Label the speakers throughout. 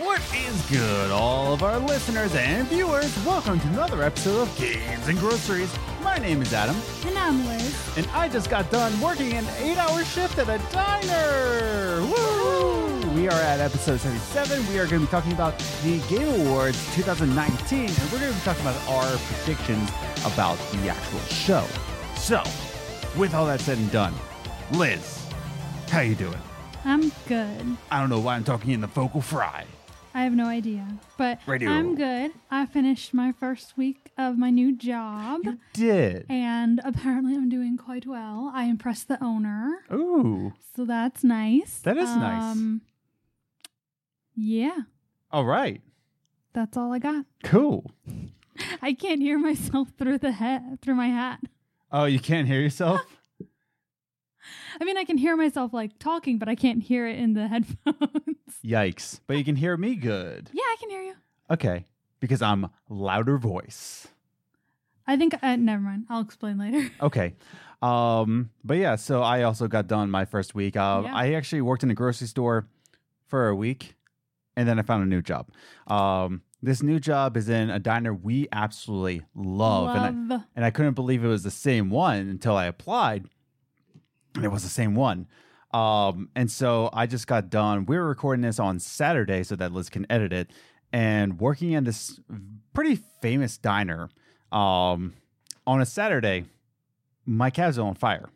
Speaker 1: What is good, all of our listeners and viewers? Welcome to another episode of Games and Groceries. My name is Adam,
Speaker 2: And I'm Liz.
Speaker 1: and I just got done working an eight-hour shift at a diner. Woo! We are at episode 77. We are going to be talking about the Game Awards 2019, and we're going to be talking about our predictions about the actual show. So, with all that said and done, Liz, how you doing?
Speaker 2: I'm good.
Speaker 1: I don't know why I'm talking in the vocal fry.
Speaker 2: I have no idea, but
Speaker 1: Radio.
Speaker 2: I'm good. I finished my first week of my new job,
Speaker 1: You did.
Speaker 2: and apparently I'm doing quite well. I impressed the owner,
Speaker 1: Ooh.
Speaker 2: so that's nice.
Speaker 1: That is nice.
Speaker 2: Um, Yeah,
Speaker 1: All right.
Speaker 2: that's all I got.
Speaker 1: Cool.
Speaker 2: I can't hear myself through the hat through my hat.
Speaker 1: Oh, you can't hear yourself?
Speaker 2: I mean, I can hear myself like talking, but I can't hear it in the headphones.
Speaker 1: Yikes. But you can hear me good.
Speaker 2: yeah, I can hear you.
Speaker 1: Okay. Because I'm louder voice.
Speaker 2: I think. Uh, never mind. I'll explain later.
Speaker 1: Okay. Um, but yeah, so I also got done my first week. Uh,
Speaker 2: Yeah.
Speaker 1: I actually worked in a grocery store for a week and then I found a new job. Um, this new job is in a diner we absolutely love. And I, and I couldn't believe it was the same one until I applied, and it was the same one. Um, and so I just got done. We were recording this on Saturday so that Liz can edit it, and working in this pretty famous diner. Um, on a Saturday, my cab's on fire,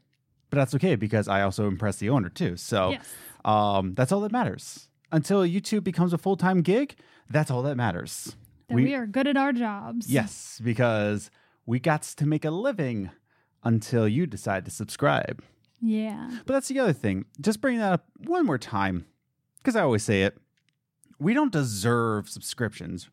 Speaker 1: but that's okay because I also impressed the owner too. So
Speaker 2: yes.
Speaker 1: um, that's all that matters. Until YouTube becomes a full time gig, that's all that matters.
Speaker 2: That
Speaker 1: we-
Speaker 2: we are good at our jobs.
Speaker 1: Yes, because we got to make a living until you decide to subscribe.
Speaker 2: Yeah.
Speaker 1: But that's the other thing. Just bring that up one more time, because I always say it. We don't deserve subscriptions,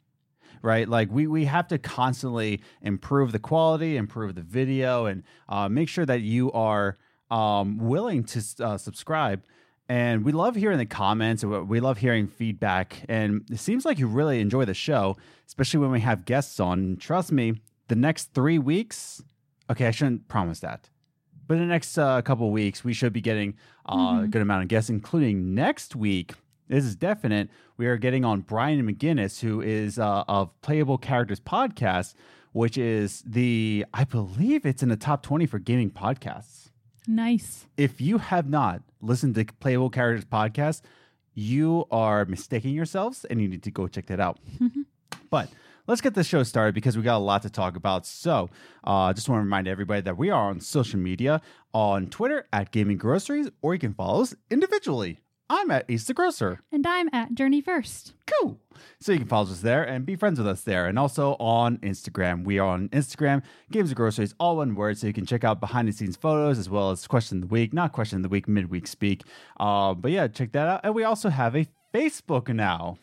Speaker 1: right? Like we we have to constantly improve the quality, improve the video, and uh, make sure that you are um, willing to uh, subscribe. And we love hearing the comments. We love hearing feedback. And it seems like you really enjoy the show, especially when we have guests on. And trust me, the next three weeks. Okay, I shouldn't promise that. But in the next uh, couple of weeks, we should be getting uh, a good amount of guests, including next week. This is definite. We are getting on Brian McGinnis, who is uh, of Playable Characters Podcast, which is the, I believe it's in the top 20 for gaming podcasts.
Speaker 2: Nice.
Speaker 1: If you have not listened to Playable Characters Podcast, you are mistaking yourselves and you need to go check that out. But let's get the show started because we got a lot to talk about. So, uh, just want to remind everybody that we are on social media on Twitter at Gaming Groceries, or you can follow us individually. I'm at Ace the Grocer.
Speaker 2: And I'm at Journey First.
Speaker 1: Cool. So you can follow us there and be friends with us there. And also on Instagram. We are on Instagram, Games of Groceries, all one word. So you can check out behind the scenes photos as well as question of the week, not question of the week, midweek speak. Uh, but yeah, check that out. And we also have a Facebook now.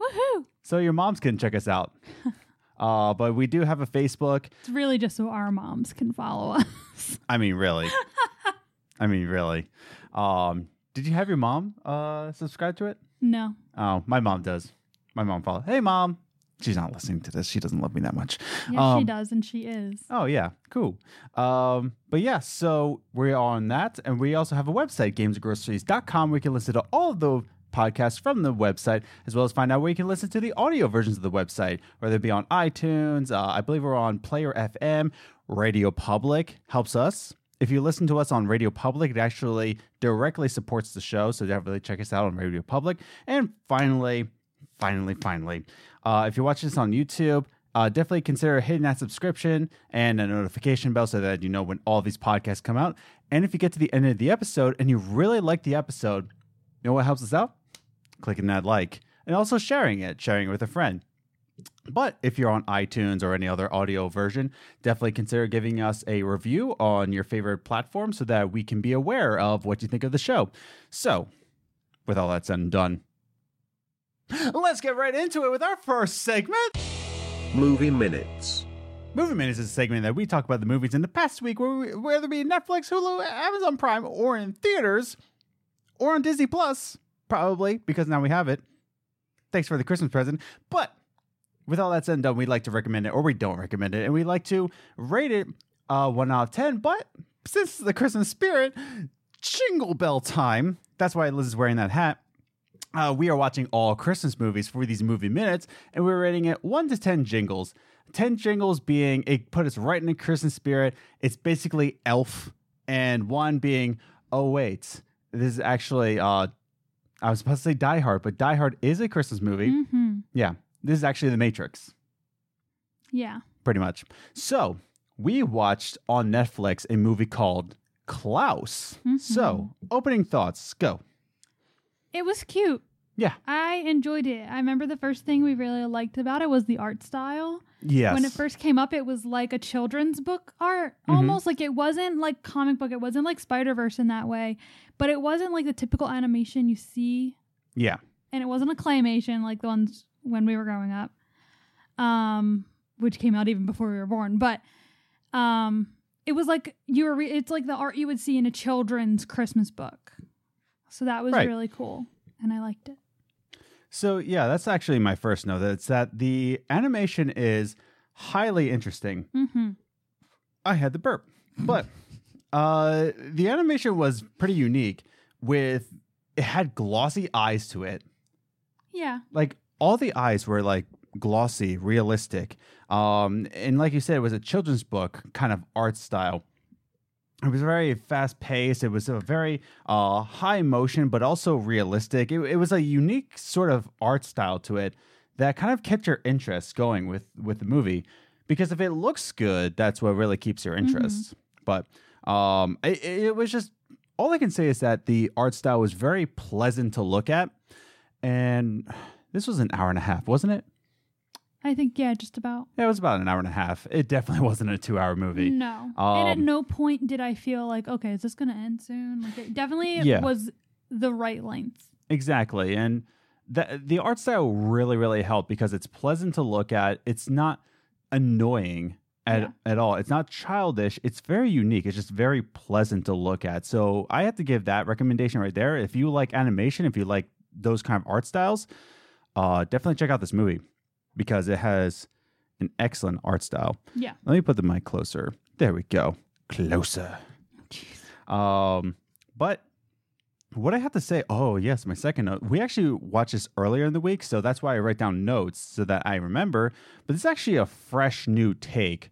Speaker 2: Woohoo!
Speaker 1: So your moms can check us out. uh, but we do have a Facebook.
Speaker 2: It's really just so our moms can follow us.
Speaker 1: I mean, really. I mean, really. Um, did you have your mom uh, subscribe to it?
Speaker 2: no.
Speaker 1: Oh, my mom does. My mom follows. Hey, mom. She's not listening to this. She doesn't love me that much.
Speaker 2: Yes, she
Speaker 1: Um,
Speaker 2: does, and she is.
Speaker 1: Oh yeah, cool. Um, but yeah, so we're on that, and we also have a website, gamesgroceries.com, where you can listen to all of the podcasts from the website, as well as find out where you can listen to the audio versions of the website, whether it be on iTunes. Uh, I believe we're on Player FM, Radio Public helps us. If you listen to us on Radio Public, it actually directly supports the show, so definitely check us out on Radio Public. And finally, finally, finally, uh, if you're watching this on YouTube, uh, definitely consider hitting that subscription and a notification bell so that you know when all these podcasts come out. And if you get to the end of the episode and you really like the episode, you know what helps us out? Clicking that like and also sharing it, sharing it with a friend. But if you're on iTunes or any other audio version, definitely consider giving us a review on your favorite platform so that we can be aware of what you think of the show. So, with all that said and done, let's get right into it with our first segment.
Speaker 3: Movie Minutes.
Speaker 1: Movie Minutes is a segment that we talk about the movies in the past week, whether it be Netflix, Hulu, Amazon Prime, or in theaters, or on Disney Plus, probably because now we have it. Thanks for the Christmas present. But with all that said and done, we'd like to recommend it, or we don't recommend it, and we like to rate it uh, one out of ten. But since the Christmas spirit, jingle bell time. That's why Liz is wearing that hat. uh, we are watching all Christmas movies for these movie minutes, and we're rating it one to ten jingles. Ten jingles being it put us right in the Christmas spirit. It's basically Elf, and one being oh wait, this is actually uh, I was supposed to say Die Hard, but Die Hard is a Christmas movie.
Speaker 2: Mm-hmm.
Speaker 1: Yeah, this is actually The Matrix,
Speaker 2: Yeah.
Speaker 1: pretty much. So we watched on Netflix a movie called Klaus. So opening thoughts, go.
Speaker 2: It was cute.
Speaker 1: Yeah.
Speaker 2: I enjoyed it. I remember the first thing we really liked about it was the art style.
Speaker 1: Yes.
Speaker 2: When it first came up, it was like a children's book art,
Speaker 1: Mhm.
Speaker 2: almost like it wasn't like comic book. It wasn't like Spider Verse in that way, but it wasn't like the typical animation you see,
Speaker 1: yeah.
Speaker 2: and it wasn't a claymation like the ones when we were growing up, um, which came out even before we were born. But um, it was like you were. Re- it's like the art you would see in a children's Christmas book. So that was
Speaker 1: Right.
Speaker 2: really cool, and I liked it.
Speaker 1: So yeah, that's actually my first note. It's that the animation is highly interesting.
Speaker 2: Mm-hmm.
Speaker 1: I had the burp, but uh, the animation was pretty unique. With it had glossy eyes to it.
Speaker 2: Yeah.
Speaker 1: Like all the eyes were like glossy, realistic. Um, and like you said, it was a children's book kind of art style. It was very fast paced. It was a very uh, high motion, but also realistic. It, it was a unique sort of art style to it that kind of kept your interest going with with the movie. Because if it looks good, that's what really keeps your interest. But um, it, it was just all I can say is that the art style was very pleasant to look at, and this was an hour and a half, wasn't it?
Speaker 2: I think yeah, just about.
Speaker 1: Yeah, it was about an hour and a half. It definitely wasn't a two-hour movie.
Speaker 2: No. and at
Speaker 1: Um,
Speaker 2: no point did I feel like, okay, is this going to end soon? Like, it definitely
Speaker 1: Yeah.
Speaker 2: was the right length.
Speaker 1: Exactly. And the the art style really, really helped because it's pleasant to look at. It's not annoying at,
Speaker 2: Yeah.
Speaker 1: at all. It's not childish. It's very unique. It's just very pleasant to look at. So I have to give that recommendation right there. If you like animation, if you like those kind of art styles, uh, definitely check out this movie because it has an excellent art style.
Speaker 2: Yeah.
Speaker 1: Let me put the mic closer. There we go. Closer. Um, but what I have to say, oh yes, my second note. We actually watched this earlier in the week, so that's why I write down notes so that I remember. But it's actually a fresh new take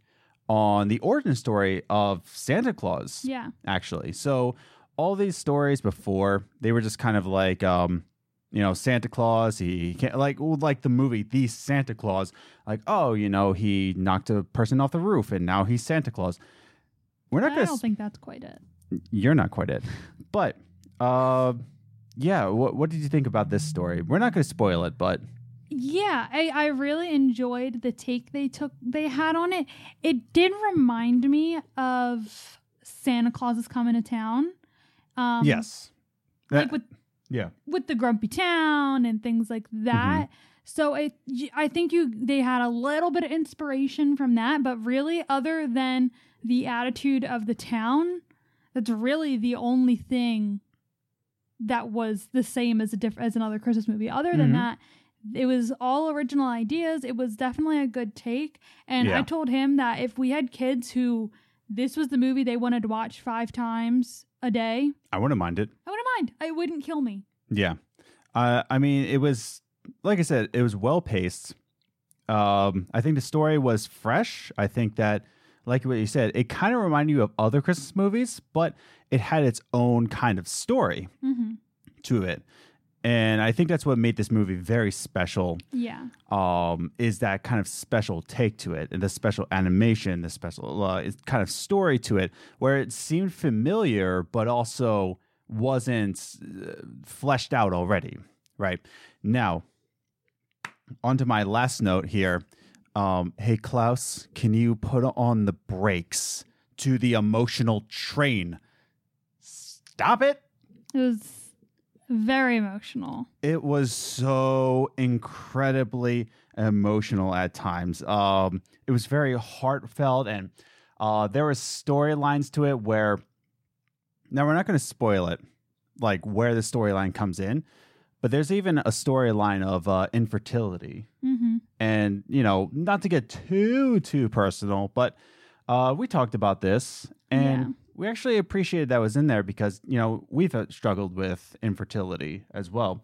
Speaker 1: on the origin story of Santa Claus.
Speaker 2: Yeah.
Speaker 1: Actually, so all these stories before they were just kind of like, um, you know, Santa Claus. He can't like like the movie The Santa Claus. Like, oh, you know, he knocked a person off the roof, and now he's Santa Claus. We're not
Speaker 2: I
Speaker 1: gonna I
Speaker 2: don't think that's quite it.
Speaker 1: you're not quite it. But uh yeah, what what did you think about this story? We're not going to spoil it, but
Speaker 2: Yeah, I, I really enjoyed the take they took they had on it. It did remind me of Santa Claus is coming to town. Um,
Speaker 1: yes.
Speaker 2: like with
Speaker 1: yeah.
Speaker 2: with the grumpy town and things like that. So i I think you they had a little bit of inspiration from that, but really, other than the attitude of the town, that's really the only thing that was the same as a diff- as another Christmas movie. Other than
Speaker 1: Mhm.
Speaker 2: that, it was all original ideas. It was definitely a good take, and I told him that if we had kids who this was the movie they wanted to watch five times a day,
Speaker 1: I wouldn't mind it.
Speaker 2: I wouldn't mind. It wouldn't kill me.
Speaker 1: Yeah. Uh, I mean, it was like I said, it was well paced. Um, I think the story was fresh. I think that, like what you said, it kind of reminded you of other Christmas movies, but it had its own kind of story
Speaker 2: hmm
Speaker 1: to it. And I think that's what made this movie very special.
Speaker 2: Yeah.
Speaker 1: um, is that kind of special take to it, and the special animation, the special uh, kind of story to it, where it seemed familiar but also wasn't uh, fleshed out already. Right now, on to my last note here. Um, hey Klaus, can you put on the brakes to the emotional train? Stop it.
Speaker 2: It was very emotional.
Speaker 1: it was so incredibly emotional at times. Um, it was very heartfelt, and uh, there were storylines to it where. Now we're not going to spoil it, like where the storyline comes in, but there's even a storyline of uh, infertility,
Speaker 2: hmm
Speaker 1: and you know, not to get too too personal, but uh, we talked about this, and we actually appreciated that was in there because you know we've uh, struggled with infertility as well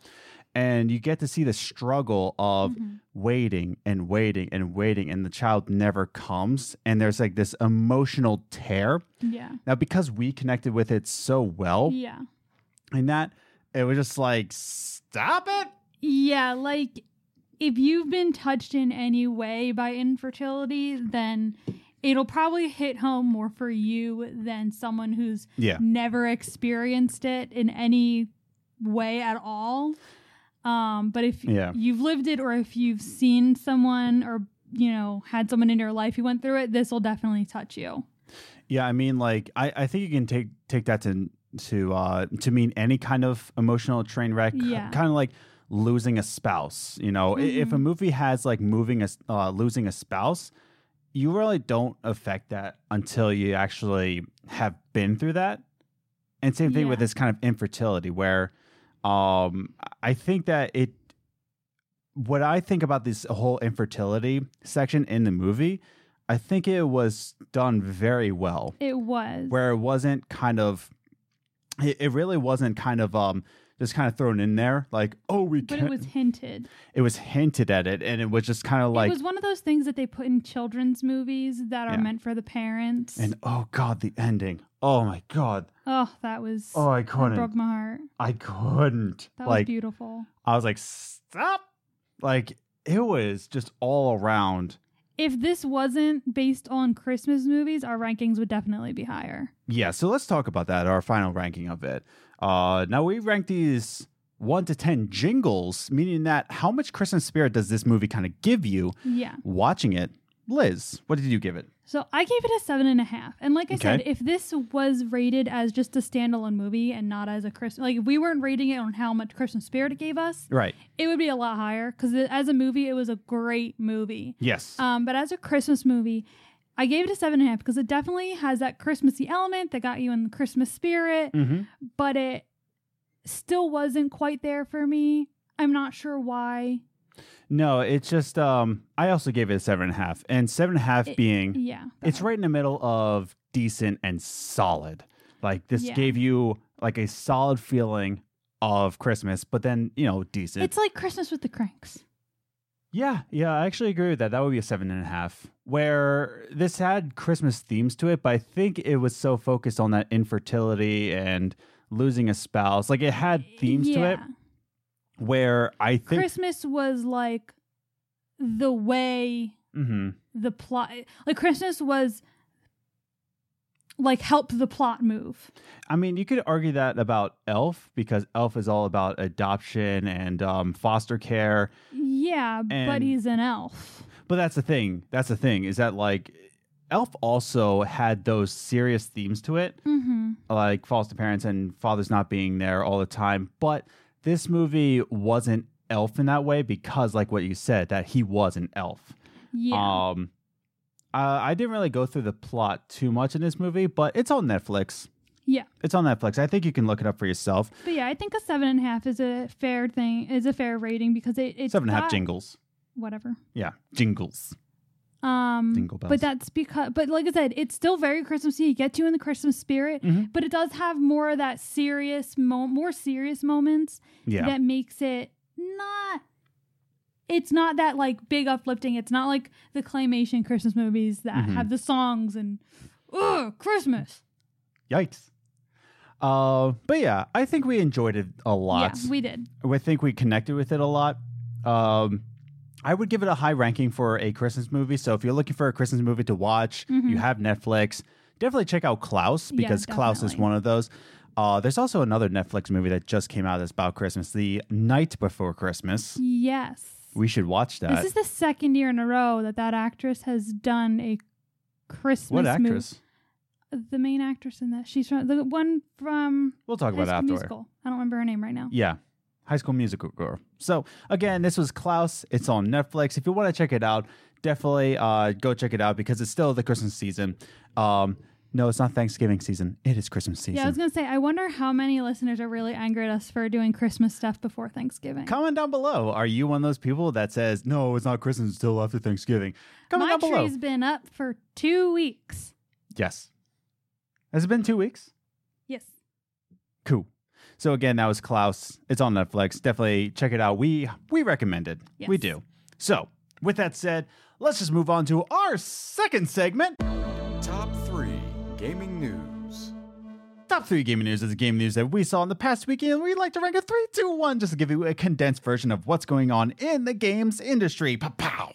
Speaker 1: and you get to see the struggle of
Speaker 2: Mhm.
Speaker 1: waiting and waiting and waiting and the child never comes and there's like this emotional tear
Speaker 2: Yeah.
Speaker 1: now because we connected with it so well
Speaker 2: Yeah.
Speaker 1: and that it was just like stop it
Speaker 2: Yeah, like if you've been touched in any way by infertility, then it'll probably hit home more for you than someone who's
Speaker 1: yeah
Speaker 2: never experienced it in any way at all. Um, but if
Speaker 1: Yeah.
Speaker 2: you've lived it or if you've seen someone or you know had someone in your life who went through it, this will definitely touch you.
Speaker 1: Yeah, I mean, like, I, I think you can take take that to to uh to mean any kind of emotional train wreck.
Speaker 2: Yeah.
Speaker 1: kind of like losing a spouse. You know, I if a
Speaker 2: Mhm.
Speaker 1: movie has like moving a uh, losing a spouse, you really don't affect that until you actually have been through that. And same thing with this kind of infertility, where um I think that it. What I think about this whole infertility section in the movie, I think it was done very well
Speaker 2: It was.
Speaker 1: where it wasn't kind of it, it really wasn't kind of um just kind of thrown in there like oh we
Speaker 2: but it was hinted.
Speaker 1: it was hinted at it and it was just kind of like
Speaker 2: it was one of those things that they put in children's movies that are
Speaker 1: Yeah.
Speaker 2: meant for the parents.
Speaker 1: and oh god the ending oh my god
Speaker 2: oh, that was
Speaker 1: oh i
Speaker 2: that
Speaker 1: couldn't
Speaker 2: broke my heart.
Speaker 1: i couldn't
Speaker 2: That was
Speaker 1: like
Speaker 2: beautiful.
Speaker 1: i was like stop like it was just all around
Speaker 2: If this wasn't based on Christmas movies, our rankings would definitely be higher.
Speaker 1: yeah so let's talk about that our final ranking of it uh now we rank these 1 to 10 jingles meaning that how much christmas spirit does this movie kind of give you
Speaker 2: Yeah.
Speaker 1: watching it liz what did you give it
Speaker 2: So I gave it a seven and a half. And like I
Speaker 1: Okay.
Speaker 2: said, if this was rated as just a standalone movie and not as a Christmas, like if we weren't rating it on how much Christmas spirit it gave us,
Speaker 1: right
Speaker 2: it would be a lot higher. Because as a movie, it was a great movie.
Speaker 1: yes
Speaker 2: Um, but as a Christmas movie, I gave it a seven and a half because it definitely has that Christmassy element that got you in the Christmas spirit,
Speaker 1: mm-hmm.
Speaker 2: but it still wasn't quite there for me. I'm not sure why.
Speaker 1: No it's just um i also gave it a seven and a half and seven and a half
Speaker 2: It-
Speaker 1: being
Speaker 2: Yeah.
Speaker 1: it's right in the middle of decent and solid like this
Speaker 2: Yeah.
Speaker 1: gave you like a solid feeling of christmas but then you know decent
Speaker 2: It's like Christmas with the Cranks.
Speaker 1: Yeah, yeah, I actually agree with that. That would be a seven and a half. Where this had Christmas themes to it, but I think it was so focused on that infertility and losing a spouse. Like it had themes to it
Speaker 2: Yeah.
Speaker 1: Where I think
Speaker 2: Christmas was like the way
Speaker 1: Mhm.
Speaker 2: the plot, like Christmas was like help the plot move.
Speaker 1: I mean, you could argue that about Elf because Elf is all about adoption and um, foster care.
Speaker 2: Yeah, but
Speaker 1: And-
Speaker 2: he's an elf.
Speaker 1: But that's the thing. That's the thing is that like Elf also had those serious themes to it.
Speaker 2: Mm-hmm.
Speaker 1: like foster parents and fathers not being there all the time. But this movie wasn't elf in that way because, like what you said, that he was an elf.
Speaker 2: Yeah.
Speaker 1: Um, uh, I didn't really go through the plot too much in this movie, but it's on Netflix.
Speaker 2: Yeah.
Speaker 1: It's on Netflix. I think you can look it up for yourself.
Speaker 2: But yeah, I think a seven and a half is a fair thing, is a fair rating because it, it's
Speaker 1: Seven and a half
Speaker 2: got-
Speaker 1: jingles.
Speaker 2: Whatever.
Speaker 1: Yeah, jingles.
Speaker 2: Um,
Speaker 1: Jingle bells.
Speaker 2: but that's because, but like I said, it's still very Christmassy. It gets you in the Christmas spirit,
Speaker 1: Mhm.
Speaker 2: but it does have more of that serious, mo- more serious moments
Speaker 1: Yeah.
Speaker 2: that makes it not. It's not that like big uplifting. It's not like the claymation Christmas movies that
Speaker 1: Mhm.
Speaker 2: have the songs and ugh Christmas.
Speaker 1: Yikes. Uh, but yeah, I think we enjoyed it a lot.
Speaker 2: Yeah, we did.
Speaker 1: I think we connected with it a lot. Um, I would give it a high ranking for a Christmas movie. So if you're looking for a Christmas movie to watch,
Speaker 2: Mhm.
Speaker 1: you have Netflix. Definitely check out Klaus
Speaker 2: Yeah,
Speaker 1: because Klaus is one of those. Uh, there's also another Netflix movie that just came out that's about Christmas, The Night Before Christmas.
Speaker 2: Yes.
Speaker 1: We should watch that.
Speaker 2: This is the second year in a row that that actress has done a Christmas movie.
Speaker 1: what
Speaker 2: movie.
Speaker 1: actress?
Speaker 2: The main actress in that. She's from the one from
Speaker 1: We'll talk about it.
Speaker 2: Musical. I don't remember her name right now.
Speaker 1: Yeah. High School Musical girl. So again, this was Klaus. It's on Netflix. If you want to check it out, definitely uh, go check it out because it's still the Christmas season. Um, no, it's not Thanksgiving season. It is Christmas season.
Speaker 2: Yeah, I was gonna say. I wonder how many listeners are really angry at us for doing Christmas stuff before Thanksgiving.
Speaker 1: Comment down below. Are you one of those people that says no, it's not Christmas until after Thanksgiving? Comment
Speaker 2: My
Speaker 1: down below.
Speaker 2: tree's been up for two weeks.
Speaker 1: Yes. Has it been two weeks?
Speaker 2: Yes.
Speaker 1: Cool. So again, that was Klaus. It's on Netflix. Definitely check it out. We we recommend it. We do. So with that said, let's just move on to our second segment.
Speaker 4: Top 3 Gaming News.
Speaker 1: Top three gaming news is the game news that we saw in the past weekend. we'd like to rank a three, two, one, just to give you a condensed version of what's going on in the games industry. Pow pow.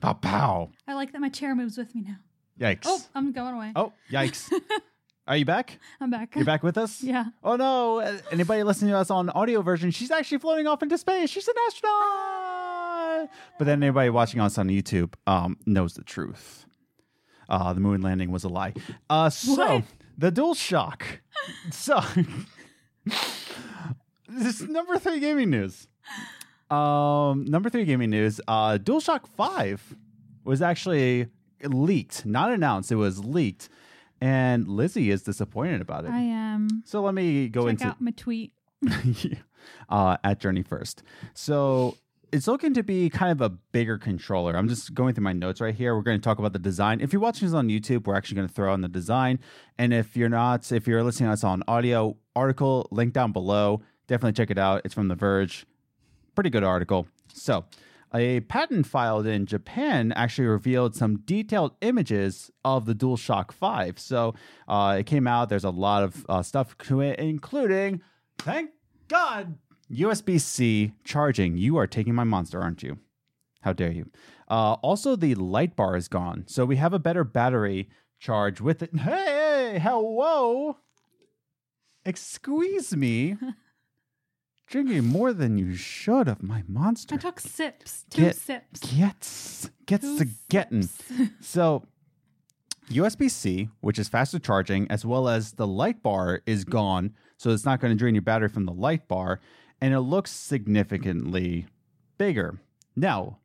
Speaker 1: Pow pow.
Speaker 2: I like that my chair moves with me now.
Speaker 1: Yikes.
Speaker 2: Oh, I'm going away.
Speaker 1: Oh, yikes. Are you back?
Speaker 2: I'm back.
Speaker 1: You're back with us?
Speaker 2: Yeah.
Speaker 1: Oh no! Anybody listening to us on audio version? She's actually floating off into space. She's an astronaut. But then anybody watching us on YouTube um, knows the truth. Uh, the moon landing was a lie. Uh, so
Speaker 2: What?
Speaker 1: the Dual Shock. So this is number three gaming news. Um, number three gaming news. Uh, DualShock Five was actually leaked, not announced. It was leaked, and Lizzie is disappointed about it.
Speaker 2: I am.
Speaker 1: So let me go
Speaker 2: Check
Speaker 1: into
Speaker 2: out my tweet.
Speaker 1: uh, at Journey first. So it's looking to be kind of a bigger controller. I'm just going through my notes right here. We're going to talk about the design. If you're watching this on YouTube, we're actually going to throw on the design. And if you're not, if you're listening to us on audio, article link down below. Definitely check it out. It's from The Verge. Pretty good article. So. A patent filed in Japan actually revealed some detailed images of the DualShock 5. So uh, it came out. There's a lot of uh, stuff to it, including, thank God, USB C charging. You are taking my monster, aren't you? How dare you? Uh, also, the light bar is gone. So we have a better battery charge with it. Hey, hello. Excuse me. Drinking more than you should of my monster.
Speaker 2: I took sips. Two
Speaker 1: Get-
Speaker 2: sips.
Speaker 1: Gets gets
Speaker 2: Two
Speaker 1: the getting. So USB C, which is faster charging, as well as the light bar is gone, so it's not going to drain your battery from the light bar, and it looks significantly bigger. Now,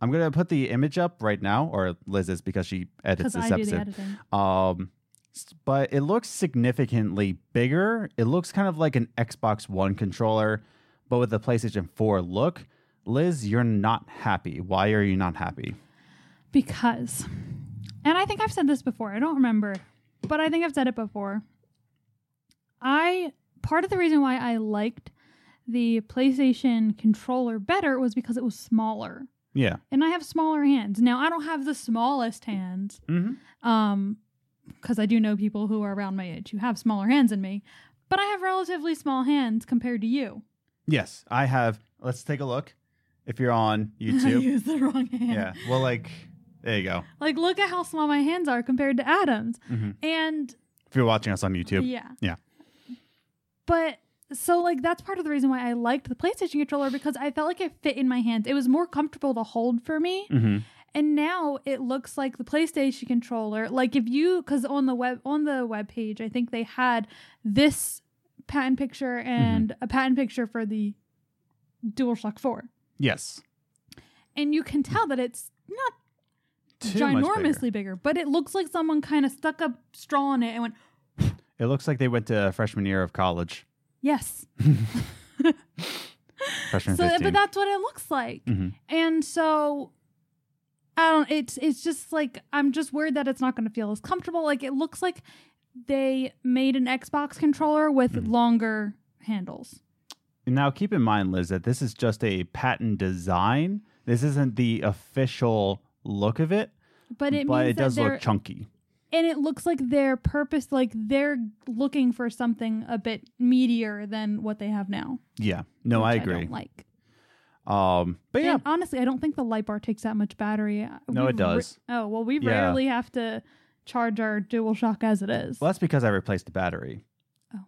Speaker 1: I'm going to put the image up right now, or Liz is because she edits this
Speaker 2: I
Speaker 1: episode. Um, but it looks significantly bigger. It looks kind of like an Xbox One controller, but with the PlayStation 4 look. Liz, you're not happy. Why are you not happy?
Speaker 2: Because, and I think I've said this before, I don't remember, but I think I've said it before. I, part of the reason why I liked the PlayStation controller better was because it was smaller.
Speaker 1: Yeah.
Speaker 2: And I have smaller hands. Now, I don't have the smallest hands,
Speaker 1: Mm-hmm.
Speaker 2: um, because I do know people who are around my age who have smaller hands than me, but I have relatively small hands compared to you.
Speaker 1: Yes, I have. Let's take a look. If you're on
Speaker 2: I
Speaker 1: YouTube.
Speaker 2: use the wrong hand.
Speaker 1: yeah. Well, like, there you go.
Speaker 2: Like, look at how small my hands are compared to Adam's.
Speaker 1: Mhm.
Speaker 2: And
Speaker 1: If you're watching us on YouTube.
Speaker 2: Yeah.
Speaker 1: Yeah.
Speaker 2: But so like that's part of the reason why I liked the PlayStation controller because I felt like it fit in my hands. It was more comfortable to hold for me.
Speaker 1: Mm-hmm.
Speaker 2: And now it looks like the PlayStation controller. Like if you cuz on the web on the web page, I think they had this patent picture and
Speaker 1: Mm-hmm.
Speaker 2: a patent picture for the DualShock 4.
Speaker 1: Yes.
Speaker 2: And you can tell that it's not
Speaker 1: Too much bigger.
Speaker 2: ginormously bigger, but it looks like someone kind of stuck a straw in it and went,
Speaker 1: It looks like they went to freshman year of college.
Speaker 2: "Yes."
Speaker 1: Freshman
Speaker 2: so
Speaker 1: 15.
Speaker 2: but that's what it looks like
Speaker 1: Mhm.
Speaker 2: and so i don't it's it's just like i'm just worried that it's not going to feel as comfortable like it looks like they made an xbox controller with
Speaker 1: Mhm.
Speaker 2: longer handles
Speaker 1: Now, keep in mind, Liz, that this is just a patent design. This isn't the official look of it,
Speaker 2: but it
Speaker 1: but
Speaker 2: means
Speaker 1: it does look chunky.
Speaker 2: and it looks like their purpose like they're looking for something a bit meatier than what they have now
Speaker 1: Yeah. No, I
Speaker 2: don't
Speaker 1: agree.
Speaker 2: like
Speaker 1: um, but yeah,
Speaker 2: and honestly i don't think the light bar takes that much battery
Speaker 1: No,
Speaker 2: We
Speaker 1: it does.
Speaker 2: oh well we
Speaker 1: Yeah.
Speaker 2: rarely have to charge our dual shock as it is
Speaker 1: well, that's because I replaced the battery.
Speaker 2: Oh.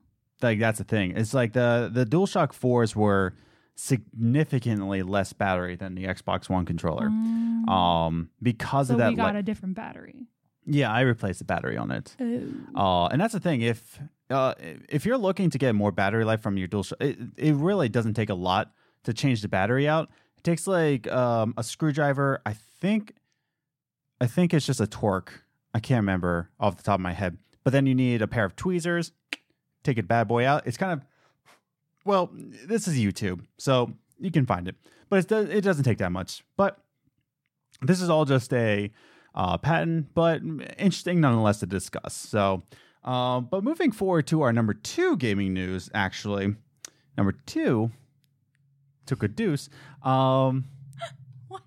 Speaker 1: Like that's the thing. It's like the the DualShock fours were significantly less battery than the Xbox One controller.
Speaker 2: Mm.
Speaker 1: Um, because
Speaker 2: so
Speaker 1: of that.
Speaker 2: we got
Speaker 1: li-
Speaker 2: a different battery.
Speaker 1: yeah, I replaced the battery on it.
Speaker 2: Ooh.
Speaker 1: Uh, and that's the thing. If uh, if you're looking to get more battery life from your DualShock, it, it really doesn't take a lot to change the battery out. It takes like um, a screwdriver. I think, I think it's just a torque. I can't remember off the top of my head. But then you need a pair of tweezers. Take it bad boy out. It's kind of well. This is YouTube, so you can find it. But it does. It doesn't take that much. But this is all just a uh, patent, but interesting nonetheless to discuss. So Um, but moving forward to our number two gaming news, actually, number two took a deuce. Um,
Speaker 2: What?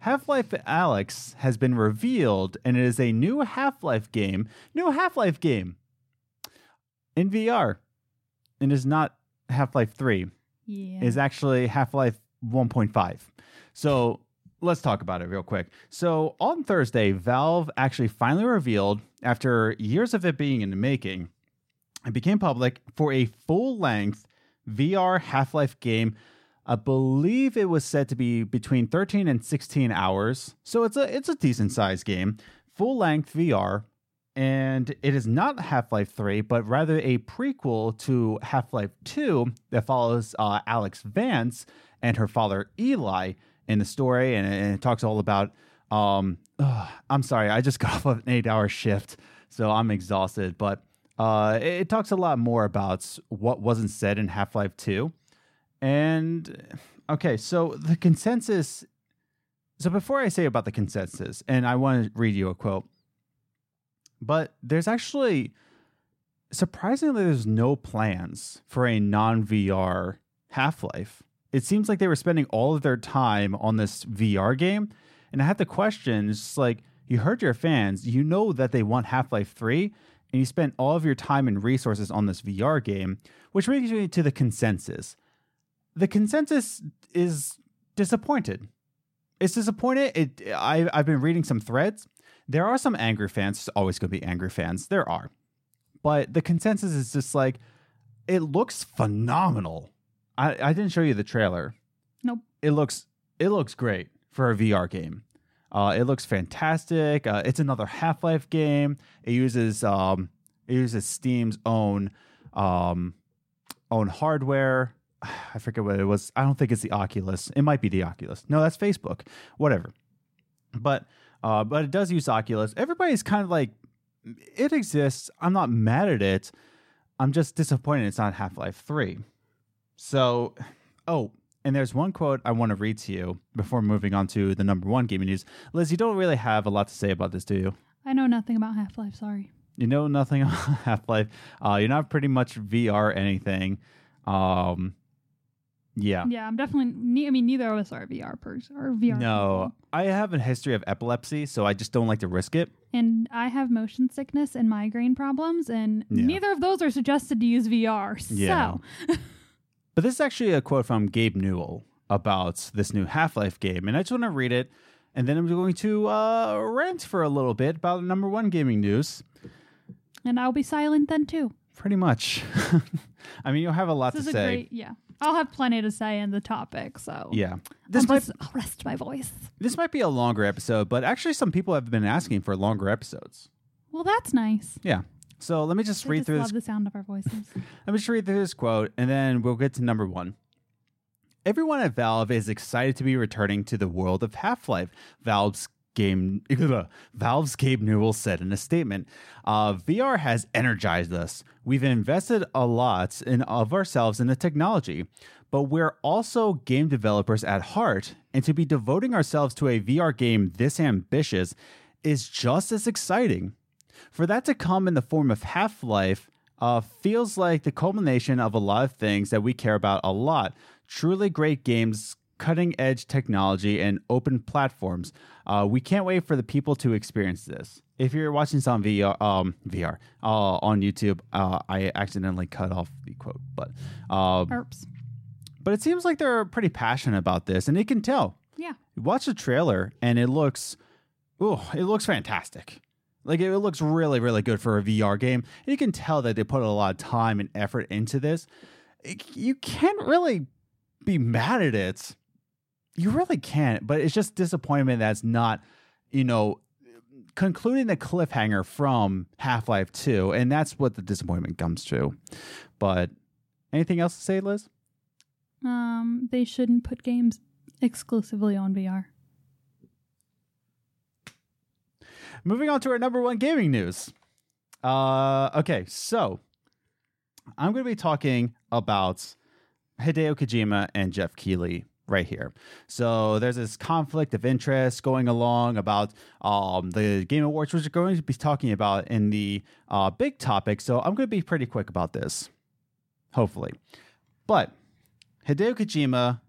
Speaker 1: Half Life Alyx has been revealed, and it is a new Half Life game. New Half Life game in VR. It is not Half Life 3
Speaker 2: Yeah.
Speaker 1: is actually Half Life 1.5. So let's talk about it real quick. So on Thursday, Valve actually finally revealed, after years of it being in the making, it became public for a full length VR Half Life game. I believe it was said to be between 13 and 16 hours. So it's a it's a decent sized game, full length VR, and it is not Half Life 3, but rather a prequel to Half Life 2 that follows uh, Alyx Vance and her father Eli in the story, and, and it talks all about. Um, ugh, I'm sorry, I just got off of an eight hour shift, so I'm exhausted, but uh, it, talks a lot more about what wasn't said in Half Life 2. And okay, so the consensus. So before I say about the consensus, and I want to read you a quote but there's actually surprisingly there's no plans for a non-VR Half-Life. It seems like they were spending all of their time on this VR game, and I have to question it's like you heard your fans, you know that they want Half-Life 3 and you spent all of your time and resources on this VR game, which brings me to the consensus. The consensus is disappointed. It's disappointed. It I I've been reading some threads there are some angry fans. There's always going to be angry fans. There are. But the consensus is just like, it looks phenomenal. I, I didn't show you the trailer.
Speaker 2: Nope.
Speaker 1: It looks it looks great for a VR game. Uh, it looks fantastic. Uh, it's another Half Life game. It uses um, it uses Steam's own um, own hardware. I forget what it was. I don't think it's the Oculus. It might be the Oculus. No, that's Facebook. Whatever. But uh, but it does use Oculus. Everybody's kind of like, it exists. I'm not mad at it. I'm just disappointed it's not Half Life 3. So, oh, and there's one quote I want to read to you before moving on to the number one gaming news. Liz, you don't really have a lot to say about this, do you?
Speaker 2: I know nothing about Half Life. Sorry.
Speaker 1: You know nothing about Half Life. Uh, you're not pretty much VR anything. Um, yeah.
Speaker 2: Yeah, I'm definitely. Ne- I mean, neither of us are VR person or VR.
Speaker 1: No, I have a history of epilepsy, so I just don't like to risk it.
Speaker 2: and I have motion sickness and migraine problems, and
Speaker 1: Yeah.
Speaker 2: neither of those are suggested to use VR.
Speaker 1: Yeah. But this is actually a quote from Gabe Newell about this new Half Life game. And I just want to read it. And then I'm going to uh, rant for a little bit about number one gaming news.
Speaker 2: and I'll be silent then too.
Speaker 1: Pretty much. I mean, you'll have a lot
Speaker 2: This
Speaker 1: to
Speaker 2: is a
Speaker 1: say.
Speaker 2: great. Yeah, I'll have plenty to say in the topic. So
Speaker 1: Yeah. This
Speaker 2: I'll
Speaker 1: might,
Speaker 2: just I'll rest my voice.
Speaker 1: this might be a longer episode, but actually, some people have been asking for longer episodes.
Speaker 2: Well, that's nice.
Speaker 1: Yeah. So let me just
Speaker 2: I
Speaker 1: read
Speaker 2: just
Speaker 1: through
Speaker 2: love
Speaker 1: this
Speaker 2: the sound of our voices.
Speaker 1: Let me just read through this quote and then we'll get to number one. Everyone at Valve is excited to be returning to the world of Half Life. Valve's game, Valve's Gabe Newell said in a statement, uh, "VR has energized us. We've invested a lot in of ourselves in the technology, but we're also game developers at heart, and to be devoting ourselves to a VR game this ambitious is just as exciting." For that to come in the form of Half Life uh, feels like the culmination of a lot of things that we care about a lot. Truly great games, cutting edge technology, and open platforms. Uh, we can't wait for the people to experience this. If you're watching this on VR, um, VR uh, on YouTube, uh, I accidentally cut off the quote, but
Speaker 2: Erps.
Speaker 1: but it seems like they're pretty passionate about this, and you can tell.
Speaker 2: Yeah.
Speaker 1: Watch the trailer, and it looks, oh, it looks fantastic. Like it looks really, really good for a VR game. And you can tell that they put a lot of time and effort into this. You can't really be mad at it. You really can't. But it's just disappointment that's not, you know, concluding the cliffhanger from Half Life 2. And that's what the disappointment comes to. But anything else to say, Liz?
Speaker 2: Um, they shouldn't put games exclusively on VR.
Speaker 1: Moving on to our number one gaming news. Uh, okay, so I'm going to be talking about Hideo Kojima and Geoff Keighley right here. So there's this conflict of interest going along about um, the Game Awards, which we're going to be talking about in the uh, big topic. So I'm going to be pretty quick about this, hopefully. But Hideo Kojima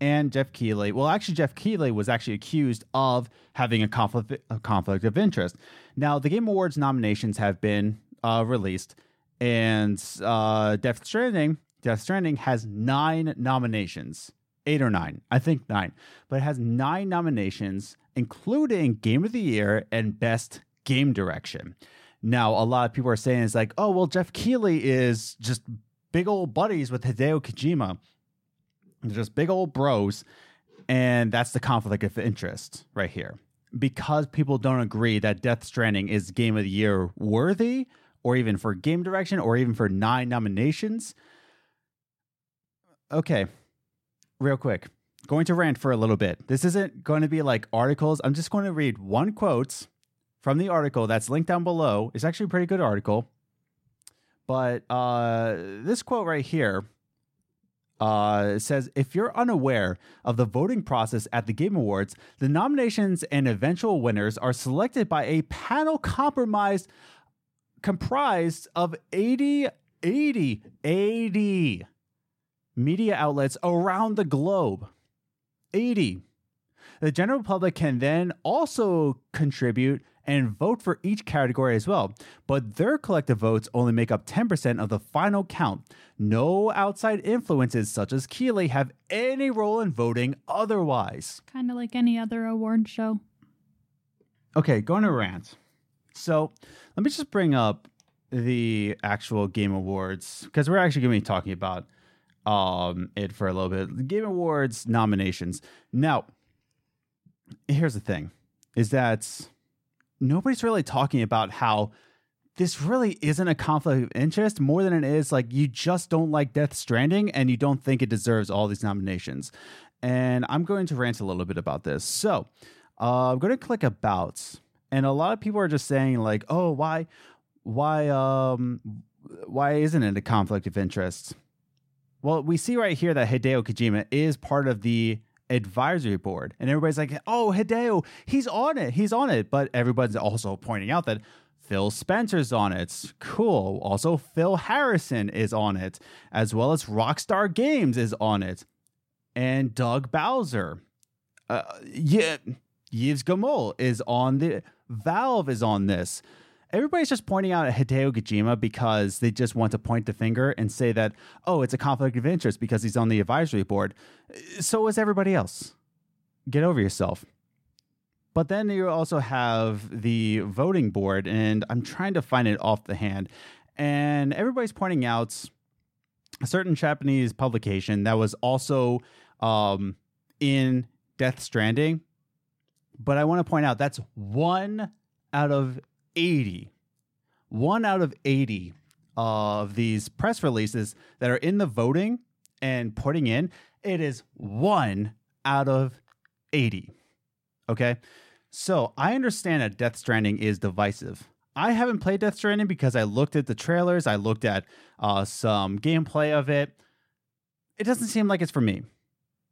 Speaker 1: and Geoff Keighley. Well, actually, Geoff Keighley was actually accused of having a conflict a conflict of interest. Now, the Game Awards nominations have been uh, released, and uh, Death Stranding Death Stranding has nine nominations, eight or nine, I think nine, but it has nine nominations, including Game of the Year and Best Game Direction. Now, a lot of people are saying it's like, oh, well, Geoff Keighley is just big old buddies with Hideo Kojima. They're just big old bros. And that's the conflict of interest right here. Because people don't agree that Death Stranding is Game of the Year worthy, or even for game direction, or even for nine nominations. Okay, real quick. Going to rant for a little bit. This isn't going to be like articles. I'm just going to read one quote from the article that's linked down below. It's actually a pretty good article. But uh, this quote right here uh, says if you're unaware of the voting process at the Game Awards, the nominations and eventual winners are selected by a panel compromised comprised of 80 80 80 media outlets around the globe. 80. The general public can then also contribute and vote for each category as well, but their collective votes only make up 10% of the final count. No outside influences such as Keighley have any role in voting otherwise.
Speaker 2: Kind of like any other award show.
Speaker 1: Okay, going to rant. So let me just bring up the actual Game Awards because we're actually going to be talking about um, it for a little bit. Game Awards nominations. Now, here's the thing: is that nobody's really talking about how this really isn't a conflict of interest more than it is like you just don't like Death Stranding and you don't think it deserves all these nominations. And I'm going to rant a little bit about this. So uh, I'm going to click about, and a lot of people are just saying like, "Oh, why, why, um, why isn't it a conflict of interest?" Well, we see right here that Hideo Kojima is part of the advisory board, and everybody's like, "Oh, Hideo, he's on it, he's on it." But everybody's also pointing out that Phil Spencer's on it. Cool. Also, Phil Harrison is on it, as well as Rockstar Games is on it, and Doug Bowser. Uh, yeah, Yves Guillemot is on the. Valve is on this everybody's just pointing out Hideo Kojima because they just want to point the finger and say that, oh, it's a conflict of interest because he's on the advisory board. So is everybody else. Get over yourself. But then you also have the voting board, and I'm trying to find it off the hand. And everybody's pointing out a certain Japanese publication that was also um, in Death Stranding. But I want to point out that's one out of 80, one out of 80 of these press releases that are in the voting and putting in, it is one out of 80. Okay. So I understand that Death Stranding is divisive. I haven't played Death Stranding because I looked at the trailers, I looked at uh, some gameplay of it. It doesn't seem like it's for me.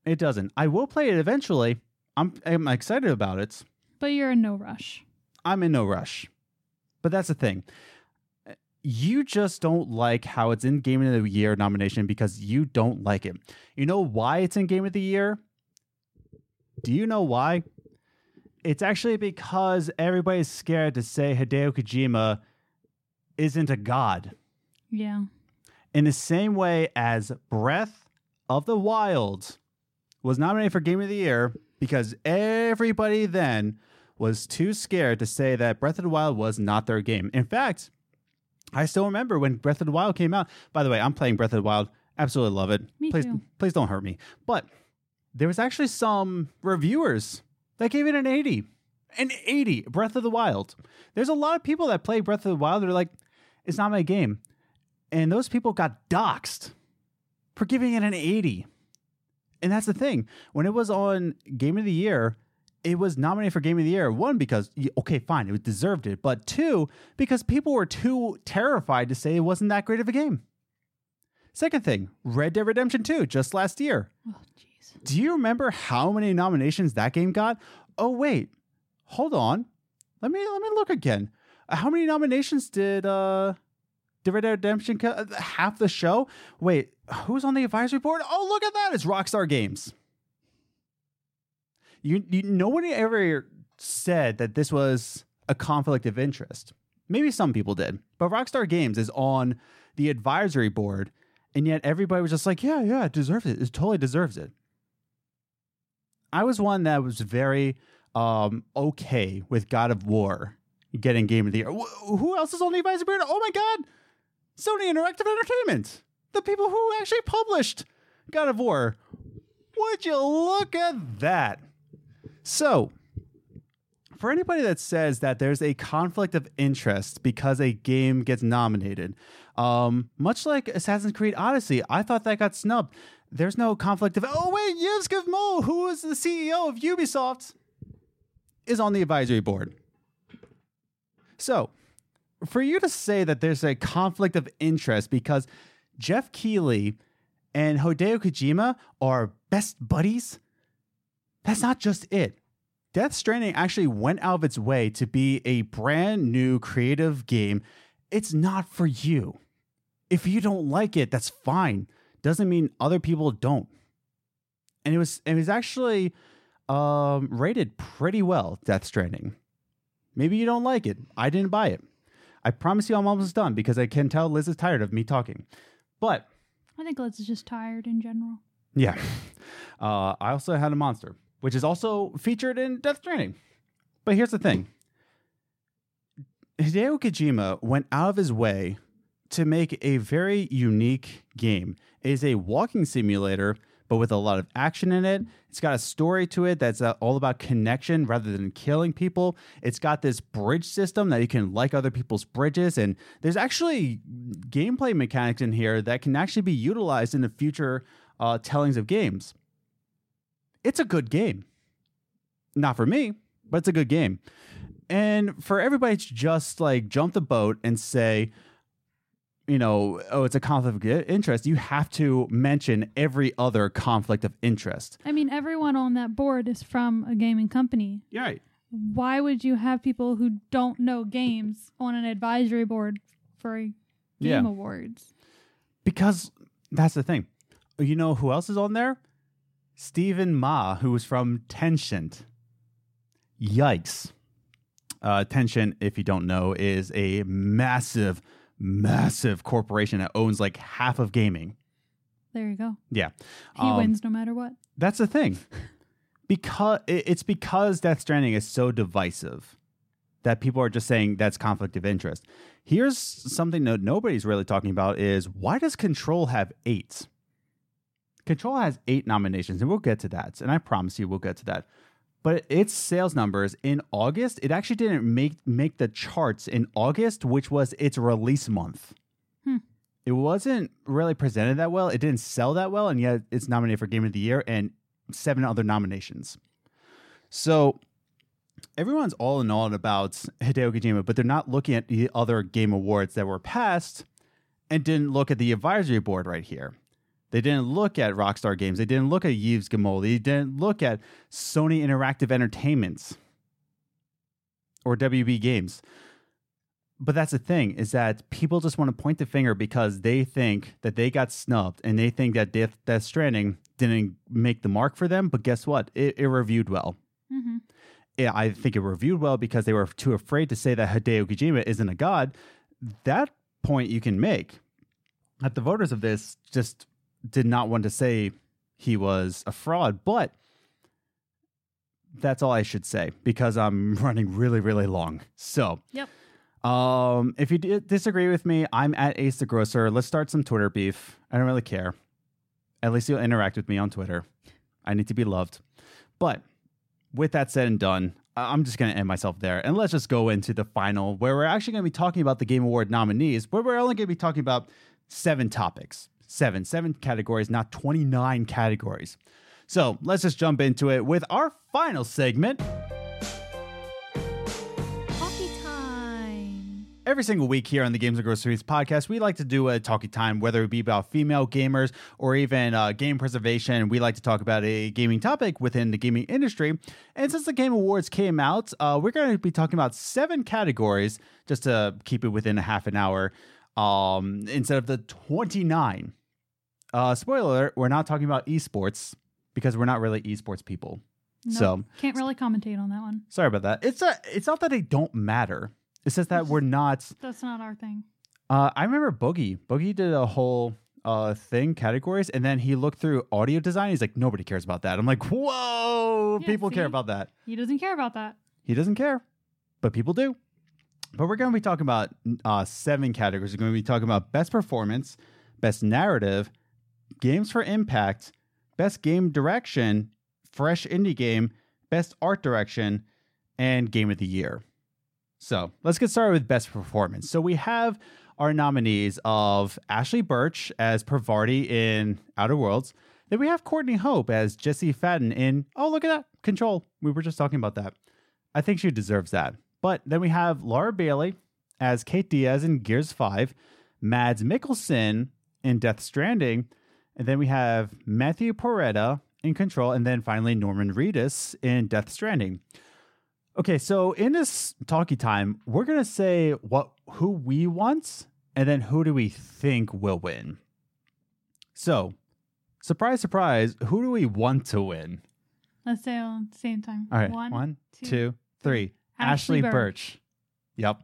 Speaker 1: It doesn't. I will play it eventually. I'm, I'm excited about it.
Speaker 2: But you're in no rush.
Speaker 1: I'm in no rush. But that's the thing. You just don't like how it's in Game of the Year nomination because you don't like it. You know why it's in Game of the Year? Do you know why? It's actually because everybody's scared to say Hideo Kojima isn't a god.
Speaker 2: Yeah.
Speaker 1: In the same way as Breath of the Wild was nominated for Game of the Year because everybody then was too scared to say that Breath of the Wild was not their game. In fact, I still remember when Breath of the Wild came out. By the way, I'm playing Breath of the Wild. Absolutely love it.
Speaker 2: Me
Speaker 1: please,
Speaker 2: too.
Speaker 1: please don't hurt me. But there was actually some reviewers that gave it an 80. An 80, Breath of the Wild. There's a lot of people that play Breath of the Wild They're like, it's not my game. And those people got doxxed for giving it an 80. And that's the thing. When it was on Game of the Year, it was nominated for Game of the Year. One, because, okay, fine, it deserved it. But two, because people were too terrified to say it wasn't that great of a game. Second thing, Red Dead Redemption 2, just last year.
Speaker 2: Oh, jeez.
Speaker 1: Do you remember how many nominations that game got? Oh wait, hold on. Let me let me look again. How many nominations did uh did Red Dead Redemption co- uh, half the show? Wait, who's on the advisory board? Oh, look at that! It's Rockstar Games. You, you nobody ever said that this was a conflict of interest. Maybe some people did, but Rockstar Games is on the advisory board, and yet everybody was just like, "Yeah, yeah, it deserves it. It totally deserves it." I was one that was very um, okay with God of War getting Game of the Year. Wh- who else is on the advisory board? Oh my God, Sony Interactive Entertainment, the people who actually published God of War. Would you look at that? So, for anybody that says that there's a conflict of interest because a game gets nominated, um, much like Assassin's Creed Odyssey, I thought that got snubbed. There's no conflict of oh wait, Yves Guillemot, who is the CEO of Ubisoft, is on the advisory board. So, for you to say that there's a conflict of interest because Geoff Keighley and Hideo Kojima are best buddies, that's not just it. Death Stranding actually went out of its way to be a brand new creative game. It's not for you. If you don't like it, that's fine. Doesn't mean other people don't. And it was it was actually um, rated pretty well, Death Stranding. Maybe you don't like it. I didn't buy it. I promise you I'm almost done because I can tell Liz is tired of me talking. But
Speaker 2: I think Liz is just tired in general.
Speaker 1: yeah. Uh, I also had a monster, which is also featured in Death Stranding. But here's the thing Hideo Kojima went out of his way to make a very unique game. It is a walking simulator, but with a lot of action in it. It's got a story to it that's uh, all about connection rather than killing people. It's got this bridge system that you can like other people's bridges. And there's actually gameplay mechanics in here that can actually be utilized in the future uh, tellings of games. It's a good game. Not for me, but it's a good game. And for everybody to just like jump the boat and say, you know, oh, it's a conflict of interest, you have to mention every other conflict of interest.
Speaker 2: I mean, everyone on that board is from a gaming company.
Speaker 1: You're right.
Speaker 2: Why would you have people who don't know games on an advisory board for Game
Speaker 1: Yeah.
Speaker 2: Awards?
Speaker 1: Because that's the thing. You know who else is on there? Steven Ma, who was from Tencent. Yikes. Uh, Tencent, if you don't know, is a massive, massive corporation that owns like half of gaming.
Speaker 2: There you go.
Speaker 1: Yeah.
Speaker 2: He
Speaker 1: Um,
Speaker 2: wins no matter what.
Speaker 1: That's the thing. Because it's because Death Stranding is so divisive that people are just saying that's conflict of interest. Here's something that nobody's really talking about is why does Control have eight? Control has eight nominations, and we'll get to that. And I promise you we'll get to that. But its sales numbers in August, it actually didn't make make the charts in August, which was its release month.
Speaker 2: Hmm.
Speaker 1: It wasn't really presented that well. It didn't sell that well, and yet it's nominated for Game of the Year and seven other nominations. So everyone's all in all about Hideo Kojima, but they're not looking at the other game awards that were passed and didn't look at the advisory board right here. They didn't look at Rockstar Games. They didn't look at Yves Guillemot. They didn't look at Sony Interactive Entertainment or WB Games. But that's the thing is that people just want to point the finger because they think that they got snubbed and they think that Death, Death Stranding didn't make the mark for them. But guess what? It, it reviewed well.
Speaker 2: hmm
Speaker 1: Yeah, I think it reviewed well because they were too afraid to say that Hideo Kojima isn't a god. That point you can make. That the voters of this just did not want to say he was a fraud, but that's all I should say because I'm running really, really long. So,
Speaker 2: Yep.
Speaker 1: um, if you d- disagree with me, I'm at Ace the Grocer. Let's start some Twitter beef. I don't really care. At least you'll interact with me on Twitter. I need to be loved. But with that said and done, I- I'm just going to end myself there. And let's just go into the final, where we're actually going to be talking about the Game Award nominees, where we're only going to be talking about seven topics. Seven, seven categories, not 29 categories. So let's just jump into it with our final segment.
Speaker 2: Time.
Speaker 1: Every single week here on the Games and Groceries podcast, we like to do a talkie time, whether it be about female gamers or even uh, game preservation. We like to talk about a gaming topic within the gaming industry. And since the Game Awards came out, uh, we're going to be talking about seven categories just to keep it within a half an hour um, instead of the 29. Uh, spoiler alert, we're not talking about esports because we're not really esports people.
Speaker 2: Nope.
Speaker 1: So
Speaker 2: Can't really commentate on that one.
Speaker 1: sorry about that. It's a, it's not that they don't matter. It's just that we're not.
Speaker 2: That's not our thing.
Speaker 1: Uh, I remember Boogie. Boogie did a whole uh thing categories, and then he looked through audio design. He's like, nobody cares about that. I'm like, whoa,
Speaker 2: Yeah,
Speaker 1: people care about that.
Speaker 2: He doesn't care about that.
Speaker 1: He doesn't care, but people do. But we're going to be talking about uh, seven categories. We're going to be talking about best performance, best narrative, games for impact, best game direction, fresh indie game, best art direction, and game of the year. So let's get started with best performance. So we have our nominees of Ashly Burch as Parvati in Outer Worlds. Then we have Courtney Hope as Jesse Faden in Oh look at that Control. We were just talking about that. I think she deserves that. But then we have Laura Bailey as Kate Diaz in Gears 5, Mads Mikkelsen in Death Stranding, and then we have Matthew Porretta in Control, and then finally Norman Reedus in Death Stranding. Okay, so in this talkie time, we're gonna say what who we want, and then who do we think will win. So, surprise, surprise, who do we want to win?
Speaker 2: Let's say on the same time.
Speaker 1: All right,
Speaker 2: One,
Speaker 1: one,
Speaker 2: two,
Speaker 1: two, three.
Speaker 2: Ashly
Speaker 1: Ashly,
Speaker 2: Burch.
Speaker 1: Burch. Yep,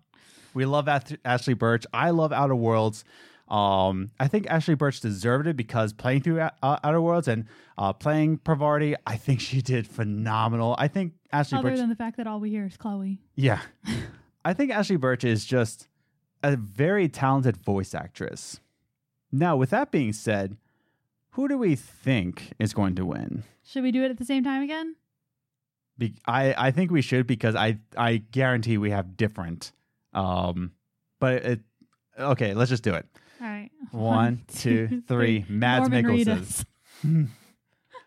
Speaker 1: we love Ath- Ashly Burch. I love Outer Worlds. Um, I think Ashly Burch deserved it because playing through uh, Outer Worlds and uh, playing Parvati, I think she did phenomenal. I think Ashly
Speaker 2: Other
Speaker 1: Burch.
Speaker 2: than the fact that all we hear is Chloe.
Speaker 1: Yeah. I think Ashly Burch is just a very talented voice actress. Now, with that being said, who do we think is going to win?
Speaker 2: Should we do it at the same time again?
Speaker 1: Be- I, I think we should because I, I guarantee we have different. Um, but it, okay, let's just do it.
Speaker 2: All right.
Speaker 1: One, two, three. Mads Mikkelsen.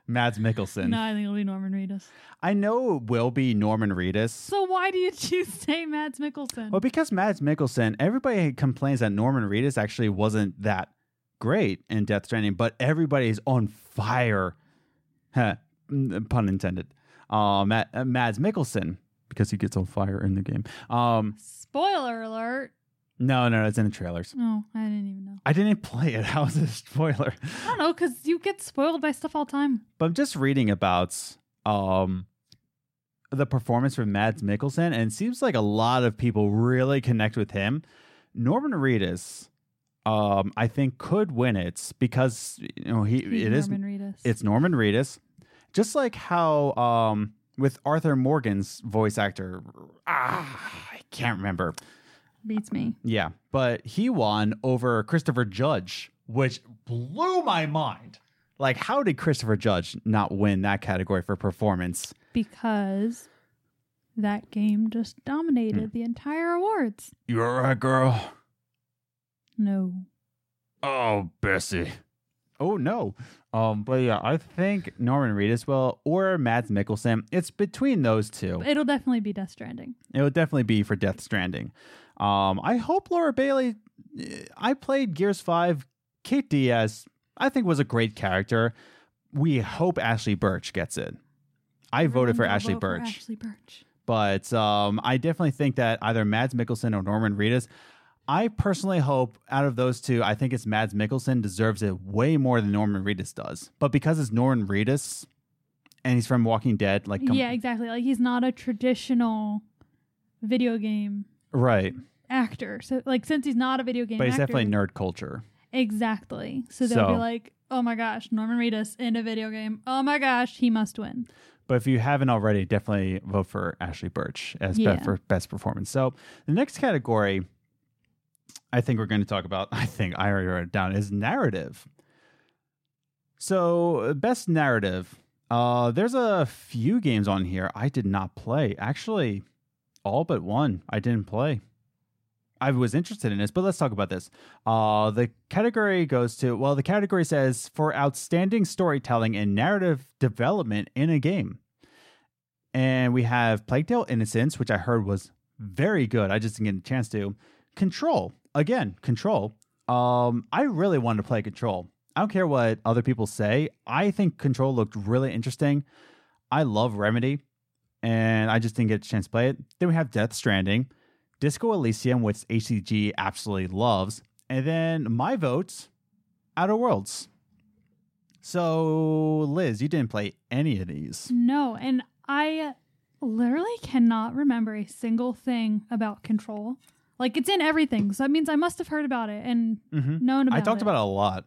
Speaker 1: Mads Mikkelsen.
Speaker 2: No, I think it'll be Norman Reedus.
Speaker 1: I know it will be Norman Reedus.
Speaker 2: So why do you choose to say Mads Mikkelsen?
Speaker 1: Well, because Mads Mikkelsen, everybody complains that Norman Reedus actually wasn't that great in Death Stranding, but everybody is on fire. Huh, pun intended. Uh, Matt, uh, Mads Mikkelsen, because he gets on fire in the game. Um,
Speaker 2: Spoiler alert.
Speaker 1: no, no, it's in the trailers.
Speaker 2: Oh, I didn't even know.
Speaker 1: I didn't play it. How is it a spoiler?
Speaker 2: I don't know, because you get spoiled by stuff all the time.
Speaker 1: But I'm just reading about um the performance from Mads Mikkelsen, and it seems like a lot of people really connect with him. Norman Reedus, um, I think could win it because you know he
Speaker 2: He's
Speaker 1: it is
Speaker 2: Norman Reedus.
Speaker 1: it's Norman Reedus, just like how um with Arthur Morgan's voice actor, ah, I can't remember.
Speaker 2: beats me.
Speaker 1: Yeah, but he won over Christopher Judge, which blew my mind. Like, how did Christopher Judge not win that category for performance?
Speaker 2: Because that game just dominated
Speaker 1: Hmm.
Speaker 2: the entire awards.
Speaker 1: You're right, girl.
Speaker 2: No.
Speaker 1: Oh, Bessie. Oh no. Um, but yeah, I think Norman Reedus will or Mads Mikkelsen. It's between those two.
Speaker 2: It'll definitely be Death Stranding.
Speaker 1: It would definitely be for Death Stranding. Um, I hope Laura Bailey. I played Gears Five. Kate Diaz, I think, was a great character. We hope Ashly Burch gets it. I voted for Ashly
Speaker 2: vote for
Speaker 1: Burch,
Speaker 2: Ashly Burch.
Speaker 1: but um, I definitely think that either Mads Mikkelsen or Norman Reedus. I personally hope out of those two, I think it's Mads Mikkelsen deserves it way more than Norman Reedus does. But because it's Norman Reedus and he's from Walking Dead, like
Speaker 2: yeah, exactly. Like he's not a traditional video game
Speaker 1: right,
Speaker 2: actor. So like since he's not a video game
Speaker 1: but he's
Speaker 2: actor,
Speaker 1: definitely nerd culture.
Speaker 2: exactly. So they'll
Speaker 1: So-
Speaker 2: be like, "Oh my gosh, Norman Reedus in a video game. Oh my gosh, he must win."
Speaker 1: But if you haven't already, definitely vote for Ashly Burch as
Speaker 2: Yeah.
Speaker 1: be- for best performance. So the next category I think we're going to talk about, I think I already wrote it down, is narrative. So best narrative. Uh, there's a few games on here I did not play. Actually, all but one I didn't play. I was interested in this, but let's talk about this. Uh, the category goes to well, the category says for outstanding storytelling and narrative development in a game. And we have Plague Tale Innocence, which I heard was very good. I just didn't get a chance to. Control. Again, Control. Um, I really wanted to play Control. I don't care what other people say. I think Control looked really interesting. I love Remedy, and I just didn't get a chance to play it. Then we have Death Stranding, Disco Elysium, which HCG absolutely loves, and then my vote, Outer Worlds. So, Liz, you didn't play any of these.
Speaker 2: No, and I literally cannot remember a single thing about control. Like it's in everything, so that means I must have heard about it and
Speaker 1: Mm-hmm.
Speaker 2: known about it.
Speaker 1: I talked
Speaker 2: it.
Speaker 1: about it a lot.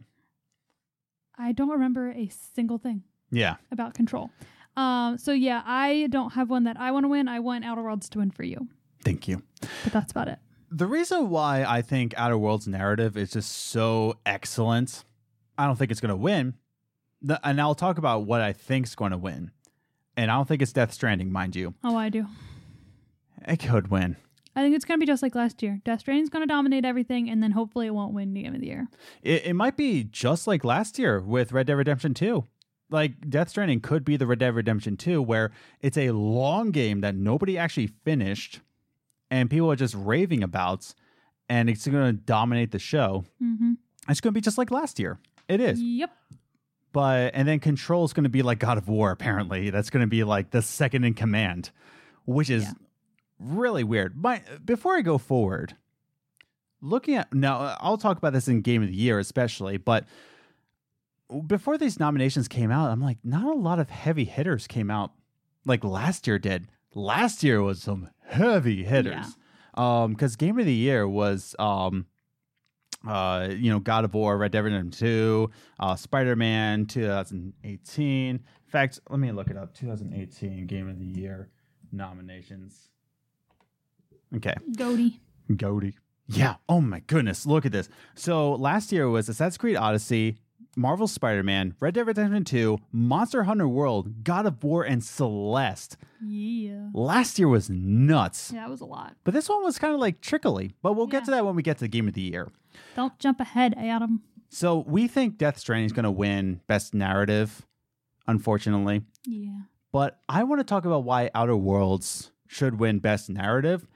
Speaker 2: I don't remember a single thing
Speaker 1: Yeah.
Speaker 2: about control. Um, so yeah, I don't have one that I want to win. I want Outer Worlds to win for you,
Speaker 1: Thank you.
Speaker 2: but that's about it.
Speaker 1: The reason why I think Outer Worlds narrative is just so excellent, I don't think it's going to win. The- And I'll talk about what I think's going to win. And I don't think it's Death Stranding, mind you.
Speaker 2: Oh, I do.
Speaker 1: It could win.
Speaker 2: I think it's gonna be just like last year. Death Stranding's gonna dominate everything, and then hopefully it won't win the game of the year.
Speaker 1: It, it might be just like last year with Red Dead Redemption 2. Like Death Stranding could be the Red Dead Redemption 2, where it's a long game that nobody actually finished and people are just raving about, and it's going to dominate the show.
Speaker 2: Mm-hmm.
Speaker 1: It's going to be just like last year. It is.
Speaker 2: Yep.
Speaker 1: But, and then Control is going to be like God of War, apparently. That's going to be like the second in command, which is
Speaker 2: Yeah.
Speaker 1: Really weird. My, before I go forward, looking at now, I'll talk about this in Game of the Year, especially, but before these nominations came out, I'm like, not a lot of heavy hitters came out like last year did. Last year was some heavy hitters. Um, because Game of the Year was um uh, you know, God of War, Red Dead Redemption 2, uh, Spider Man 2018. In fact, let me look it up. 2018 Game of the Year nominations. Okay.
Speaker 2: Goaty.
Speaker 1: Goaty. Yeah. Oh my goodness. Look at this. So last year was Assassin's Creed Odyssey, Marvel Spider Man, Red Dead Redemption 2, Monster Hunter World, God of War, and Celeste.
Speaker 2: Yeah.
Speaker 1: Last year was nuts.
Speaker 2: Yeah, that was a lot.
Speaker 1: But this one was kind of like trickly. But we'll get to that when we get to the Game of the Year.
Speaker 2: Don't jump ahead, Adam.
Speaker 1: So we think Death Stranding is going to win Best Narrative, unfortunately.
Speaker 2: Yeah.
Speaker 1: But I want to talk about why Outer Worlds should win Best Narrative.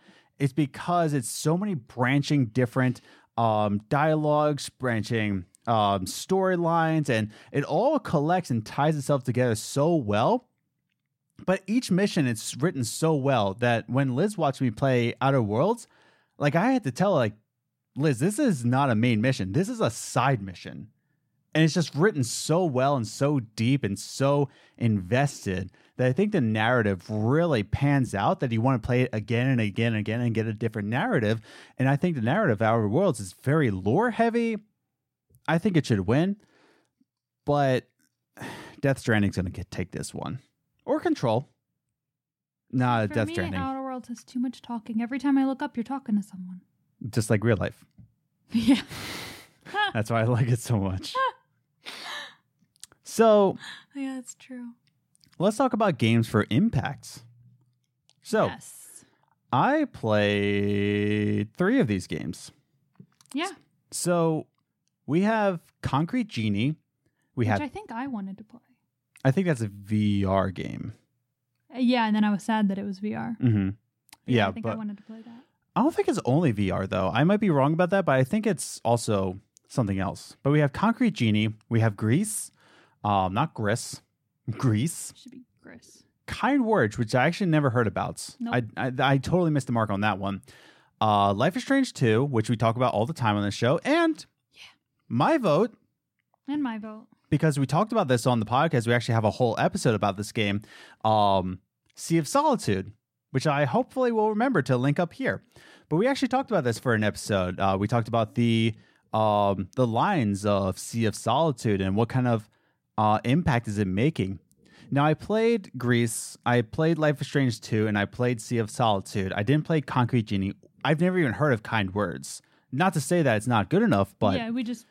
Speaker 1: It's because it's so many branching different um, dialogues, branching um, storylines, and it all collects and ties itself together so well. But each mission, it's written so well that when Liz watched me play Outer Worlds, like I had to tell like, Liz, this is not a main mission. This is a side mission. And it's just written so well and so deep and so invested that I think the narrative really pans out that you want to play it again and again and again and get a different narrative. And I think the narrative of Outer Worlds is very lore heavy. I think it should win. But Death Stranding's going to take this one. Or Control. Nah,
Speaker 2: For
Speaker 1: Death
Speaker 2: me,
Speaker 1: Stranding.
Speaker 2: Outer Worlds has too much talking. Every time I look up, you're talking to someone.
Speaker 1: Just like real life.
Speaker 2: yeah.
Speaker 1: That's why I like it so much. So
Speaker 2: Yeah, it's true.
Speaker 1: Let's talk about games for impacts. So
Speaker 2: yes.
Speaker 1: I played three of these games.
Speaker 2: Yeah.
Speaker 1: So we have Concrete Genie. We
Speaker 2: Which
Speaker 1: have,
Speaker 2: I think I wanted to play.
Speaker 1: I think that's a VR game.
Speaker 2: Uh, yeah, and then I was sad that it was VR.
Speaker 1: Mm-hmm. Yeah,
Speaker 2: I think
Speaker 1: but
Speaker 2: I wanted to play that.
Speaker 1: I don't think it's only VR though. I might be wrong about that, but I think it's also something else. But we have Concrete Genie. We have Grease. Um, not Gris. Grease.
Speaker 2: Should be Chris.
Speaker 1: Kind Words, which I actually never heard about.
Speaker 2: Nope.
Speaker 1: I, I I totally missed the mark on that one. Uh, Life is Strange 2, which we talk about all the time on the show, and yeah. my vote
Speaker 2: And my vote.
Speaker 1: because we talked about this on the podcast. We actually have a whole episode about this game, um, Sea of Solitude, which I hopefully will remember to link up here. But we actually talked about this for an episode. Uh, we talked about the um, the lines of Sea of Solitude and what kind of uh, impact is it making. Now I played Greece, I played Life is Strange 2, and I played Sea of Solitude. I didn't play Concrete Genie. I've never even heard of Kind Words. Not to say that it's not good enough, but
Speaker 2: yeah, we just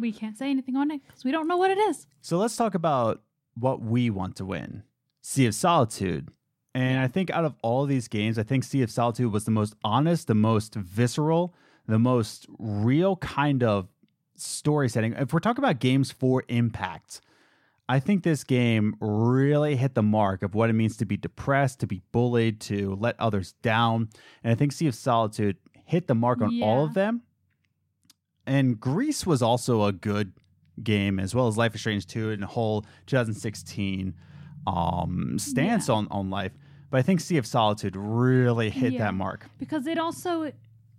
Speaker 2: we can't say anything on it because we don't know what it is.
Speaker 1: So let's talk about what we want to win Sea of Solitude. And I think out of all these games, I think Sea of Solitude was the most honest, the most visceral, the most real kind of story setting. If we're talking about games for impact, I think this game really hit the mark of what it means to be depressed, to be bullied, to let others down. And I think Sea of Solitude hit the mark on all of them. And Greece was also a good game, as well as Life is Strange 2 and the whole 2016 um, stance
Speaker 2: Yeah.
Speaker 1: on, on life. But I think Sea of Solitude really hit
Speaker 2: Yeah.
Speaker 1: that mark.
Speaker 2: because it also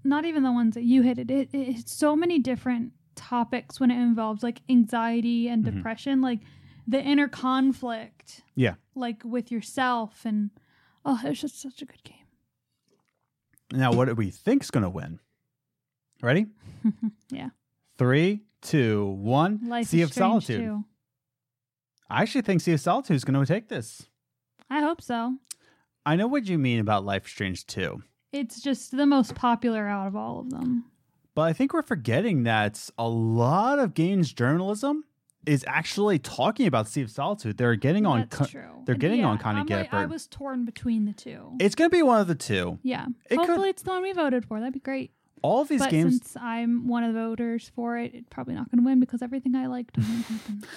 Speaker 2: not even the ones that you hit it, it it hits so many different topics when it involves like anxiety and
Speaker 1: Mhm.
Speaker 2: depression like the inner conflict
Speaker 1: Yeah.
Speaker 2: like with yourself and oh it's just such a good game
Speaker 1: Now, what do we think's going to win? Ready?
Speaker 2: yeah
Speaker 1: Three, two, one.
Speaker 2: life
Speaker 1: sea of Solitude.
Speaker 2: too.
Speaker 1: I actually think Sea of Solitude is going to take this.
Speaker 2: i hope so
Speaker 1: I know what you mean about Life Strange 2.
Speaker 2: it's just the most popular out of all of them
Speaker 1: But I think we're forgetting that a lot of games journalism is actually talking about Sea of Solitude. They're getting on.
Speaker 2: That's true.
Speaker 1: they're getting
Speaker 2: Yeah,
Speaker 1: on Connie
Speaker 2: I'm like- I
Speaker 1: Geppert.
Speaker 2: was torn between the two.
Speaker 1: It's going to be one of the two.
Speaker 2: yeah.
Speaker 1: it could-
Speaker 2: Hopefully it's the one we voted for. That'd be great.
Speaker 1: All of these
Speaker 2: but
Speaker 1: games.
Speaker 2: since I'm one of the voters for it, it's probably not going to win because everything I liked won't happen.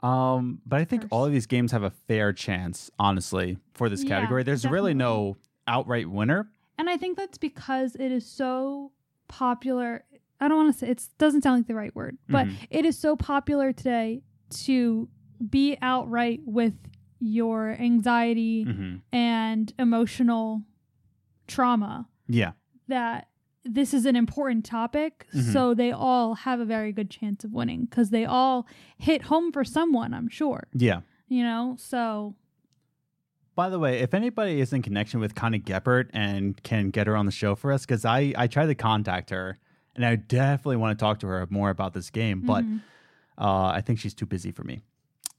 Speaker 1: Um, but I think all of these games have a fair chance, honestly, for this
Speaker 2: Yeah,
Speaker 1: category. There's really no outright winner.
Speaker 2: And I think that's because it is so popular. I don't want to say it doesn't sound like the right word, but
Speaker 1: Mhm.
Speaker 2: it is so popular today to be outright with your anxiety
Speaker 1: hmm
Speaker 2: and emotional trauma
Speaker 1: Yeah.
Speaker 2: that this is an important topic.
Speaker 1: Mhm.
Speaker 2: So they all have a very good chance of winning because they all hit home for someone, I'm sure.
Speaker 1: Yeah.
Speaker 2: You know, so
Speaker 1: By the way, if anybody is in connection with Connie Geppert and can get her on the show for us, because I, I tried to contact her and I definitely want to talk to her more about this game, but
Speaker 2: mhm.
Speaker 1: uh, I think she's too busy for me.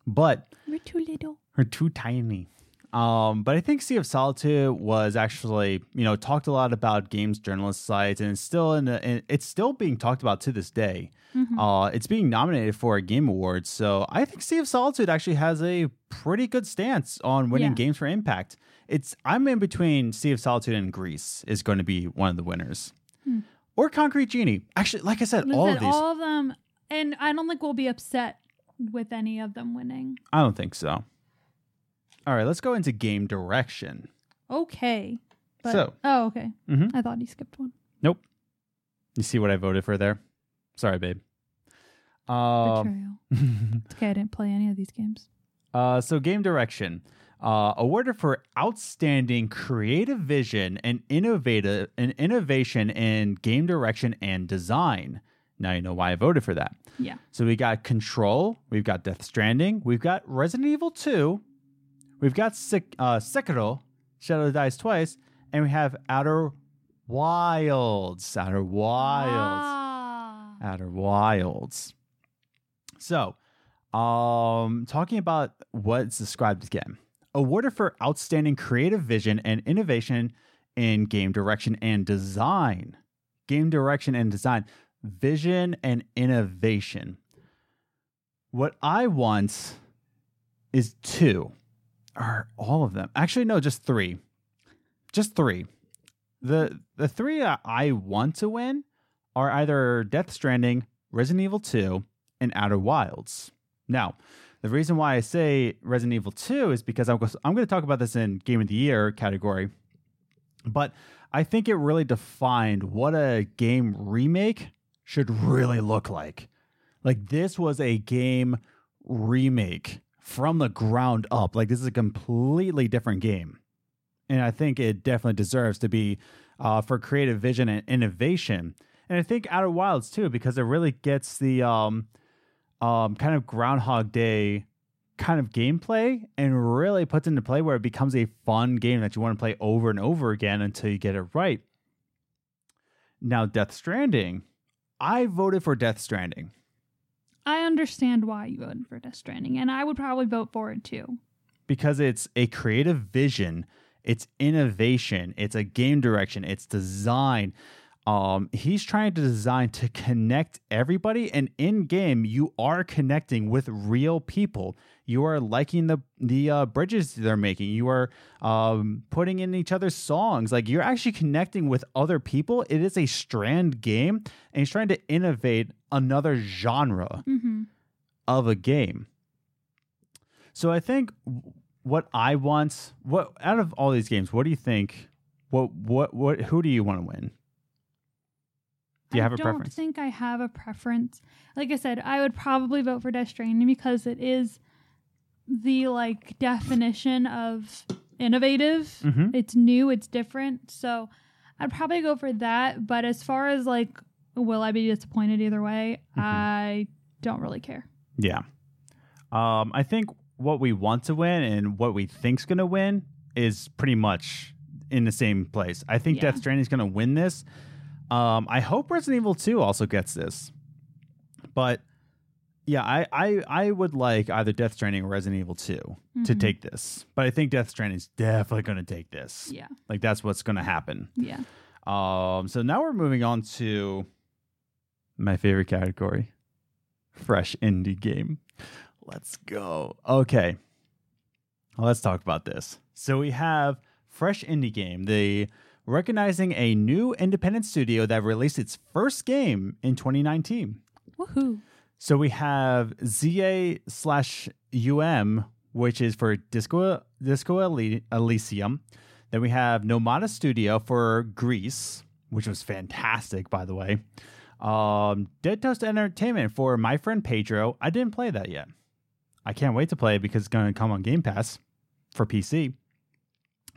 Speaker 1: But
Speaker 2: we're too little.
Speaker 1: We're too tiny. Um, but I think Sea of Solitude was actually, you know, talked a lot about games journalist sites, and it's still in, the, it's still being talked about to this day.
Speaker 2: Mhm.
Speaker 1: Uh, it's being nominated for a Game Award, so I think Sea of Solitude actually has a pretty good stance on winning
Speaker 2: Yeah.
Speaker 1: games for impact. It's I'm in between Sea of Solitude and Greece is going to be one of the winners,
Speaker 2: Hmm.
Speaker 1: Or Concrete Genie. Actually, like I said, all of these.
Speaker 2: all of them, and I don't think we'll be upset with any of them winning.
Speaker 1: I don't think so. All right, let's go into game direction.
Speaker 2: Okay. But,
Speaker 1: So-
Speaker 2: oh, okay.
Speaker 1: Mhm.
Speaker 2: I thought he skipped one.
Speaker 1: Nope. You see what I voted for there? Sorry, babe. Um,
Speaker 2: Betrayal. It's okay. I didn't play any of these games.
Speaker 1: uh, so game direction. Uh, awarded for outstanding creative vision and innovative and innovation in game direction and design. Now you know why I voted for that.
Speaker 2: Yeah.
Speaker 1: So we got Control, we've got Death Stranding, we've got Resident Evil 2, we've got Sek- uh, Sekiro, Shadow Dies Twice, and we have Outer Wilds. Outer Wilds.
Speaker 2: Ah.
Speaker 1: Outer Wilds. So, um, talking about what's described again. Awarded for outstanding creative vision and innovation in game direction and design. Game direction and design. Vision and innovation. What I want is two. Or all of them. Actually, no, just three. Just three. The the three I- want to win are either Death Stranding, Resident Evil 2, and Outer Wilds. Now, the reason why I say Resident Evil 2 is because I'm, I'm going to talk about this in Game of the Year category, but I think it really defined what a game remake should really look like. Like, this was a game remake from the ground up. Like, this is a completely different game. And I think it definitely deserves to be uh, for creative vision and innovation. And I think Outer Wilds too, because it really gets the um, um, kind of Groundhog Day kind of gameplay and really puts into play where it becomes a fun game that you want to play over and over again until you get it right. Now, Death Stranding, I voted for Death Stranding
Speaker 2: I understand why you voted for Death Stranding, and I would probably vote for it too.
Speaker 1: because it's a creative vision, it's innovation, it's a game direction, it's design. Um, he's trying to design to connect everybody, and in game, you are connecting with real people. You are liking the the uh, bridges they're making. You are um, putting in each other's songs. Like you're actually connecting with other people. It is a strand game, and he's trying to innovate another genre
Speaker 2: Mm-hmm.
Speaker 1: of a game. So I think what I want, what out of all these games, what do you think? What what what? Who do you want to win? Do you
Speaker 2: I
Speaker 1: have a
Speaker 2: don't
Speaker 1: preference?
Speaker 2: think I have a preference. Like I said, I would probably vote for Death Stranding because it is the like definition of innovative.
Speaker 1: Mhm.
Speaker 2: It's new, it's different. So I'd probably go for that. But as far as like, will I be disappointed either way?
Speaker 1: Mhm.
Speaker 2: I don't really care.
Speaker 1: Yeah. Um, I think what we want to win and what we think's going to win is pretty much in the same place. I think
Speaker 2: Yeah.
Speaker 1: Death Stranding is going to win this. Um, I hope Resident Evil 2 also gets this. But yeah, I, I, I would like either Death Stranding or Resident Evil 2 to
Speaker 2: Mhm.
Speaker 1: take this. But I think Death Stranding is definitely going to take this.
Speaker 2: Yeah.
Speaker 1: Like that's what's going to happen.
Speaker 2: Yeah.
Speaker 1: Um, so now we're moving on to my favorite category fresh indie game. Let's go. Okay. Let's talk about this. So we have fresh indie game, the recognizing a new independent studio that released its first game in 2019.
Speaker 2: Woohoo.
Speaker 1: So we have ZA slash UM, which is for Disco Disco Elysium. Then we have Nomada Studio for Greece, which was fantastic, by the way. Um, Dead Toast Entertainment for My Friend Pedro. I didn't play that yet. I can't wait to play it because it's going to come on Game Pass for PC.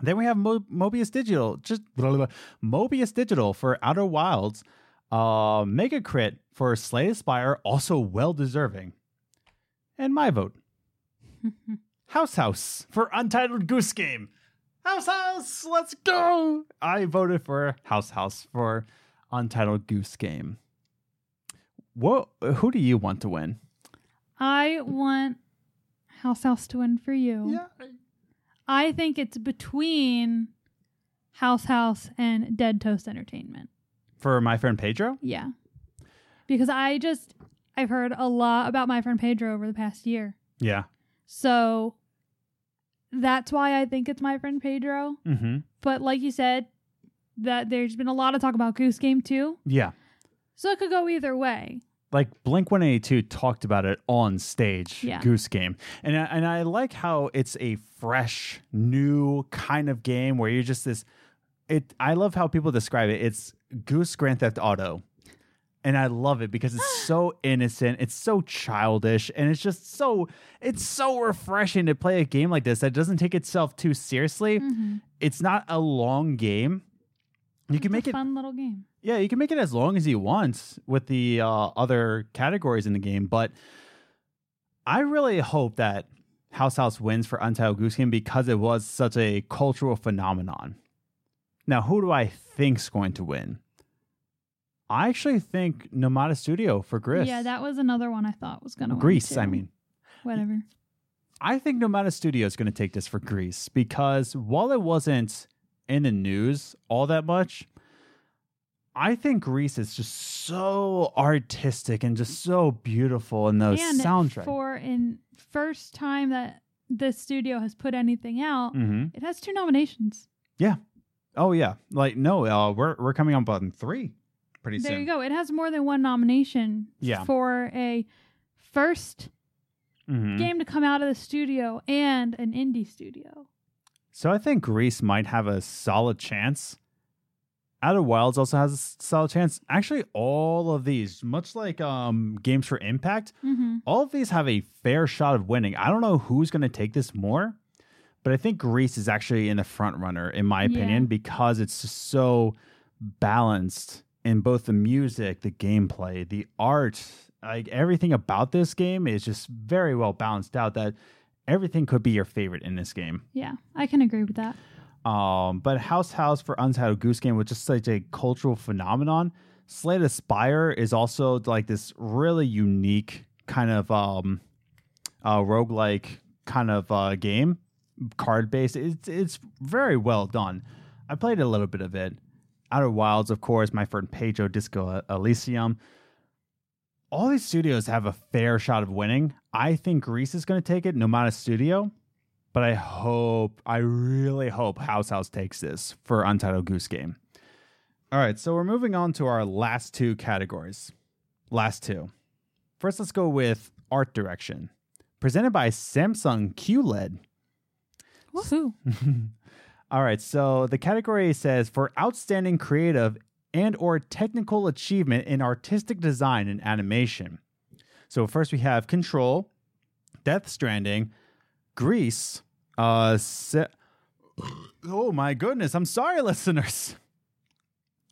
Speaker 1: Then we have Mo- Mobius Digital, just blah, blah, blah. Mobius Digital for Outer Wilds. Uh, Mega Crit for Slay the Spire, also well deserving. And my vote, House House for Untitled Goose Game. House House, let's go! I voted for House House for Untitled Goose Game. What? Who do you want to win?
Speaker 2: I want House House to win for you. I think it's between House House and Dead Toast Entertainment.
Speaker 1: For my friend Pedro?
Speaker 2: Yeah. Because I just I've heard a lot about my friend Pedro over the past year.
Speaker 1: Yeah.
Speaker 2: So that's why I think it's my friend Pedro.
Speaker 1: Mm-hmm.
Speaker 2: But like you said, that there's been a lot of talk about Goose Game too.
Speaker 1: Yeah.
Speaker 2: So it could go either way.
Speaker 1: Like Blink 182 talked about it on stage,
Speaker 2: Yeah.
Speaker 1: Goose Game. And I, and I like how it's a fresh, new kind of game where you're just this it I love how people describe it. It's Goose Grand Theft Auto. And I love it because it's so innocent, it's so childish, and it's just so it's so refreshing to play a game like this that doesn't take itself too seriously.
Speaker 2: Mhm.
Speaker 1: It's not a long game. You can
Speaker 2: It's
Speaker 1: make
Speaker 2: a
Speaker 1: it
Speaker 2: fun little game.
Speaker 1: yeah, you can make it as long as you want with the uh, other categories in the game, but I really hope that House House wins for Untitled Goose Game because it was such a cultural phenomenon. Now, who do I think's going to win? I actually think Nomada Studio for Greece.
Speaker 2: Yeah, that was another one I thought was gonna win.
Speaker 1: Greece, I mean.
Speaker 2: Whatever.
Speaker 1: I think Nomada Studio is going to take this for Greece because while it wasn't in the news all that much, I think Greece is just so artistic and just so beautiful in those
Speaker 2: and
Speaker 1: soundtrack.
Speaker 2: for in first time that this studio has put anything out,
Speaker 1: hmm
Speaker 2: it has two nominations. Yeah.
Speaker 1: Oh yeah, like no, uh, we're we're coming up on three pretty
Speaker 2: There
Speaker 1: soon.
Speaker 2: There you go. It has more than one nomination
Speaker 1: Yeah.
Speaker 2: for a first
Speaker 1: Mhm.
Speaker 2: game to come out of the studio and an indie studio.
Speaker 1: So I think Greece might have a solid chance. Outer Wilds also has a solid chance. Actually, all of these, much like um, games for Impact,
Speaker 2: Mm-hmm.
Speaker 1: all of these have a fair shot of winning. I don't know who's going to take this more, but I think Greece is actually in the front runner, in my opinion,
Speaker 2: Yeah.
Speaker 1: because it's just so balanced in both the music, the gameplay, the art. Like everything about this game is just very well balanced out. That everything could be your favorite in this game.
Speaker 2: Yeah, I can agree with that.
Speaker 1: Um, but House House for Untitled Goose Game was just such a cultural phenomenon. Slay the Spire is also like this really unique kind of um uh roguelike kind of uh game, card based. It's it's very well done. I played a little bit of it. Outer Wilds, of course, my friend Pedro Disco Elysium. All these studios have a fair shot of winning. I think Greece is going to take it, no matter studio but I hope, I really hope House House takes this for Untitled Goose Game. All right, so we're moving on to our last two categories. Last two. First, let's go with art direction, presented by Samsung QLED.
Speaker 2: Woohoo!
Speaker 1: All right, so the category says for outstanding creative and or technical achievement in artistic design and animation. So first we have Control, Death Stranding, Grease, uh Se- Oh my goodness, I'm sorry listeners.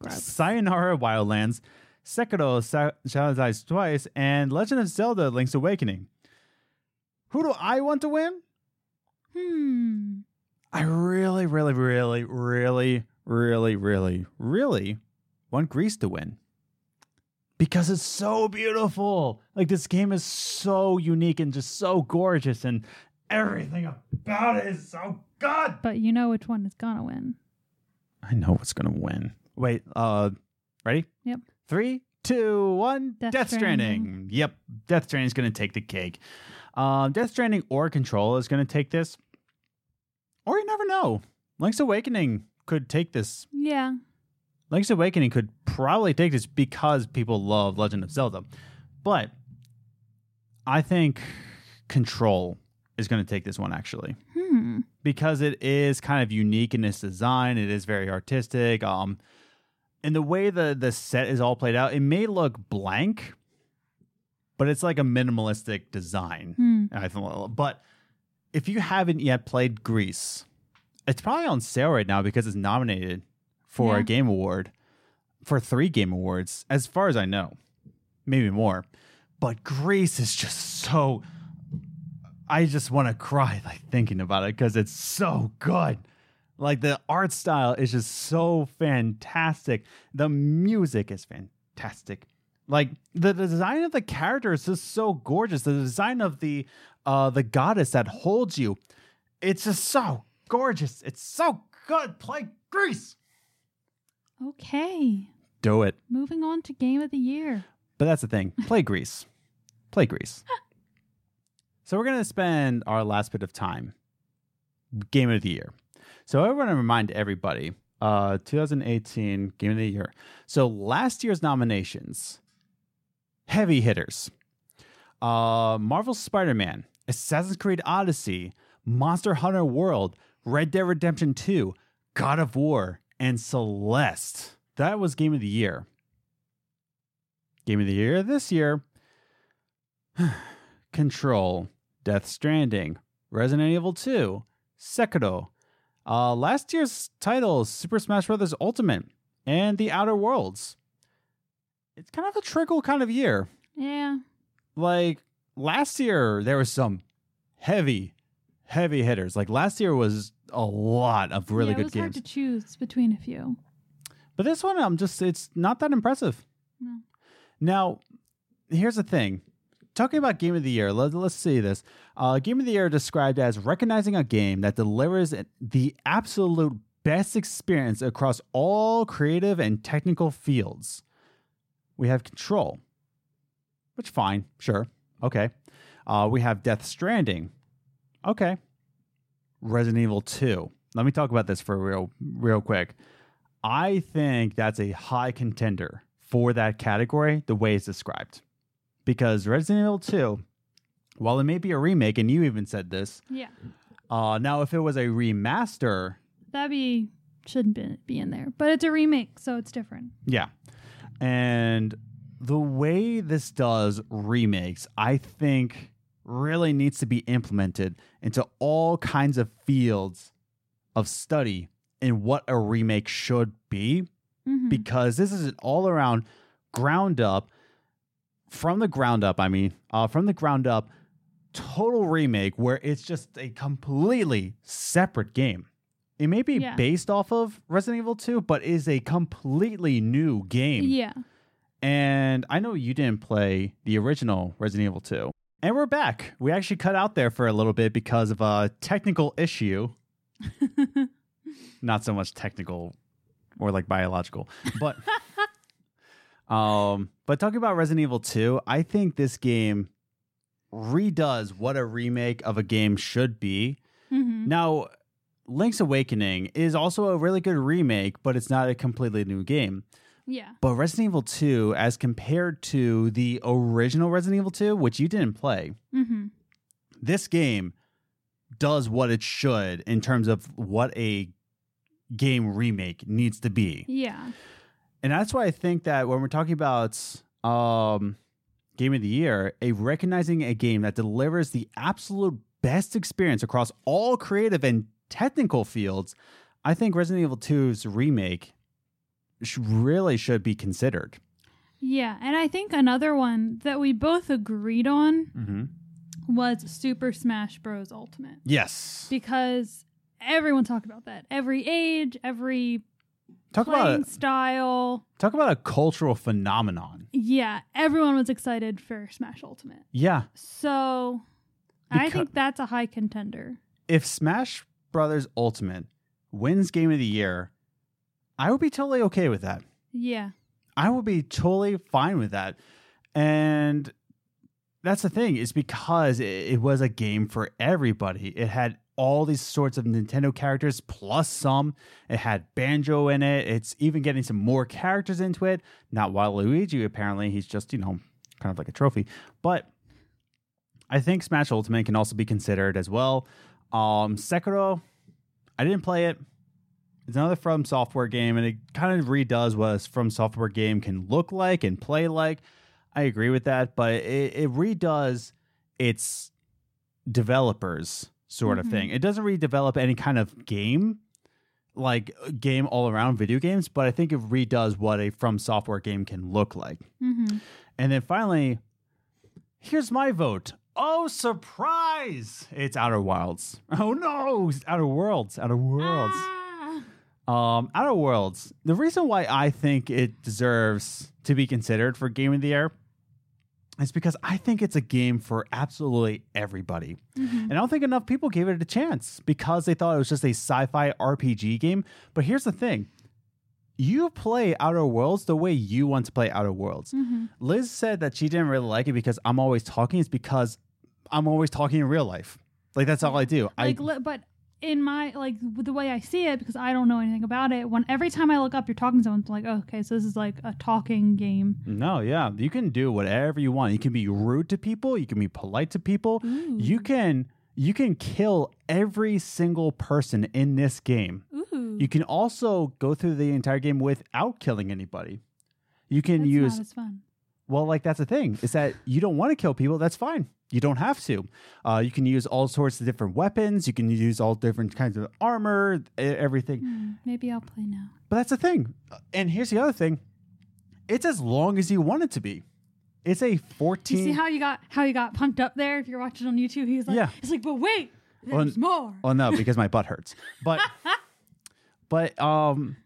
Speaker 1: Sayonara Wildlands, Sekiro Sa- Shadows Dies Twice, and Legend of Zelda Link's Awakening. Who do I want to win?
Speaker 2: Hmm.
Speaker 1: I really, really, really, really, really, really, really want Greece to win. Because it's so beautiful. Like this game is so unique and just so gorgeous and everything about it is so good.
Speaker 2: But you know which one is gonna win.
Speaker 1: I know what's gonna win. Wait, uh ready?
Speaker 2: Yep.
Speaker 1: Three, two, one. Death,
Speaker 2: Death
Speaker 1: Stranding.
Speaker 2: Stranding.
Speaker 1: Yep. Death Stranding is gonna take the cake. Um, Death Stranding or Control is gonna take this. Or you never know. Link's Awakening could take this.
Speaker 2: Yeah.
Speaker 1: Link's Awakening could probably take this because people love Legend of Zelda. But I think Control is going to take this one actually
Speaker 2: Hmm.
Speaker 1: because it is kind of unique in its design. It is very artistic. Um, and the way the the set is all played out, it may look blank, but it's like a minimalistic design.
Speaker 2: Hmm.
Speaker 1: I think, but if you haven't yet played Grease, it's probably on sale right now because it's nominated for
Speaker 2: Yeah.
Speaker 1: a game award, for three game awards, as far as I know, maybe more. But Grease is just so. I just want to cry like thinking about it because it's so good. Like the art style is just so fantastic. The music is fantastic. Like the, design of the characters is just so gorgeous. The design of the uh the goddess that holds you, it's just so gorgeous. It's so good. Play Grease.
Speaker 2: Okay.
Speaker 1: Do it.
Speaker 2: Moving on to game of the year.
Speaker 1: But that's the thing. Play Grease. Play Grease. so we're gonna spend our last bit of time. Game of the year. So I want to remind everybody, uh 2018 Game of the Year. So last year's nominations, heavy hitters. Uh Marvel Spider-Man, Assassin's Creed Odyssey, Monster Hunter World, Red Dead Redemption 2, God of War, and Celeste. That was Game of the Year. Game of the Year this year Control, Death Stranding, Resident Evil 2, Sekiro. Uh, last year's titles Super Smash Bros. Ultimate and The Outer Worlds. It's kind of a trickle kind of year.
Speaker 2: Yeah.
Speaker 1: Like last year, there was some heavy, heavy hitters. Like last year was a lot of really
Speaker 2: yeah,
Speaker 1: good
Speaker 2: it was hard
Speaker 1: games.
Speaker 2: to choose between a few.
Speaker 1: But this one, I'm just, it's not that impressive.
Speaker 2: No.
Speaker 1: Now, here's the thing. Talking about Game of the Year, let, let's see this. Uh, game of the Year described as recognizing a game that delivers the absolute best experience across all creative and technical fields. We have Control, which fine, sure, okay. Uh, we have Death Stranding, okay. Resident Evil 2. Let me talk about this for real, real quick. I think that's a high contender for that category, the way it's described. Because Resident Evil 2, while it may be a remake, and you even said this,
Speaker 2: Yeah.
Speaker 1: uh, now if it was a remaster,
Speaker 2: That'd be shouldn't be, be in there. But it's a remake, so it's different.
Speaker 1: yeah. And the way this does remakes, I think really needs to be implemented into all kinds of fields of study in what a remake should be.
Speaker 2: Mhm.
Speaker 1: because this is an all around ground up from the ground up i mean uh, from the ground up total remake where it's just a completely separate game it may be
Speaker 2: Yeah.
Speaker 1: based off of resident evil 2 but is a completely new game
Speaker 2: yeah.
Speaker 1: and i know you didn't play the original resident evil 2 and we're back. We actually cut out there for a little bit because of a technical issue. Not so much technical or like biological. But um but talking about resident evil 2 i think this game redoes what a remake of a game should be.
Speaker 2: Hmm
Speaker 1: now link's awakening is also a really good remake but it's not a completely new game
Speaker 2: Yeah.
Speaker 1: but resident evil 2 as compared to the original resident evil 2 which you didn't play
Speaker 2: hmm
Speaker 1: this game does what it should in terms of what a game remake needs to be.
Speaker 2: Yeah.
Speaker 1: and that's why I think that when we're talking about um, game of the year, a recognizing a game that delivers the absolute best experience across all creative and technical fields, I think Resident Evil 2's remake really should be considered.
Speaker 2: Yeah, and I think another one that we both agreed on
Speaker 1: Mm-hmm.
Speaker 2: was Super Smash Bros. Ultimate
Speaker 1: Yes.
Speaker 2: because everyone talked about that. Every age, every
Speaker 1: Talk about
Speaker 2: playing
Speaker 1: a,
Speaker 2: style.
Speaker 1: talk about a cultural phenomenon.
Speaker 2: Yeah, everyone was excited for Smash Ultimate.
Speaker 1: Yeah.
Speaker 2: So I think that's a high contender.
Speaker 1: If Smash Brothers Ultimate wins Game of the Year, I would be totally okay with that.
Speaker 2: Yeah.
Speaker 1: I would be totally fine with that. And that's the thing, is because it, it was a game for everybody. It had all these sorts of Nintendo characters plus some. It had Banjo in it. It's even getting some more characters into it. Not Waluigi, apparently. He's just, you know, kind of like a trophy. But I think Smash Ultimate can also be considered as well. Um, Sekiro, I didn't play it. It's another From Software game, and it kind of redoes what a From Software game can look like and play like. I agree with that, but it, it redoes its developers sort of
Speaker 2: Mhm.
Speaker 1: thing. It doesn't redevelop any kind of game, like game all around video games, but I think it redoes what a From Software game can look like.
Speaker 2: Mm-hmm.
Speaker 1: And then finally, here's my vote. Oh, surprise! It's Outer Wilds. Oh no, it's Outer Worlds. Outer Worlds.
Speaker 2: Ah.
Speaker 1: Um, Outer Worlds. The reason why I think it deserves to be considered for Game of the Year is because I think it's a game for absolutely everybody.
Speaker 2: Mhm.
Speaker 1: And I don't think enough people gave it a chance because they thought it was just a sci-fi RPG game. But here's the thing. You play Outer Worlds the way you want to play Outer Worlds.
Speaker 2: Mhm.
Speaker 1: Liz said that she didn't really like it because I'm always talking. It's because I'm always talking in real life. Like that's all I do.
Speaker 2: Like,
Speaker 1: I
Speaker 2: but in my like the way I see it, because I don't know anything about it. When every time I look up, you're talking to someone. It's like, oh, okay, so this is like a talking game.
Speaker 1: no, yeah, you can do whatever you want. You can be rude to people. You can be polite to people.
Speaker 2: Ooh.
Speaker 1: You can you can kill every single person in this game.
Speaker 2: Ooh,
Speaker 1: You can also go through the entire game without killing anybody. You can
Speaker 2: that's
Speaker 1: use
Speaker 2: not as fun.
Speaker 1: Well, like that's the thing is that you don't want to kill people. That's fine. You don't have to. Uh, you can use all sorts of different weapons. You can use all different kinds of armor, everything.
Speaker 2: Hmm, maybe I'll play now.
Speaker 1: But that's the thing. And here's the other thing: it's as long as you want it to be. It's a
Speaker 2: fourteen. you see how you got how you got pumped up there? If you're watching on YouTube, he's like,
Speaker 1: Yeah.
Speaker 2: it's like, but wait,
Speaker 1: Well,
Speaker 2: there's more.
Speaker 1: well, no, because my butt hurts. But, but um,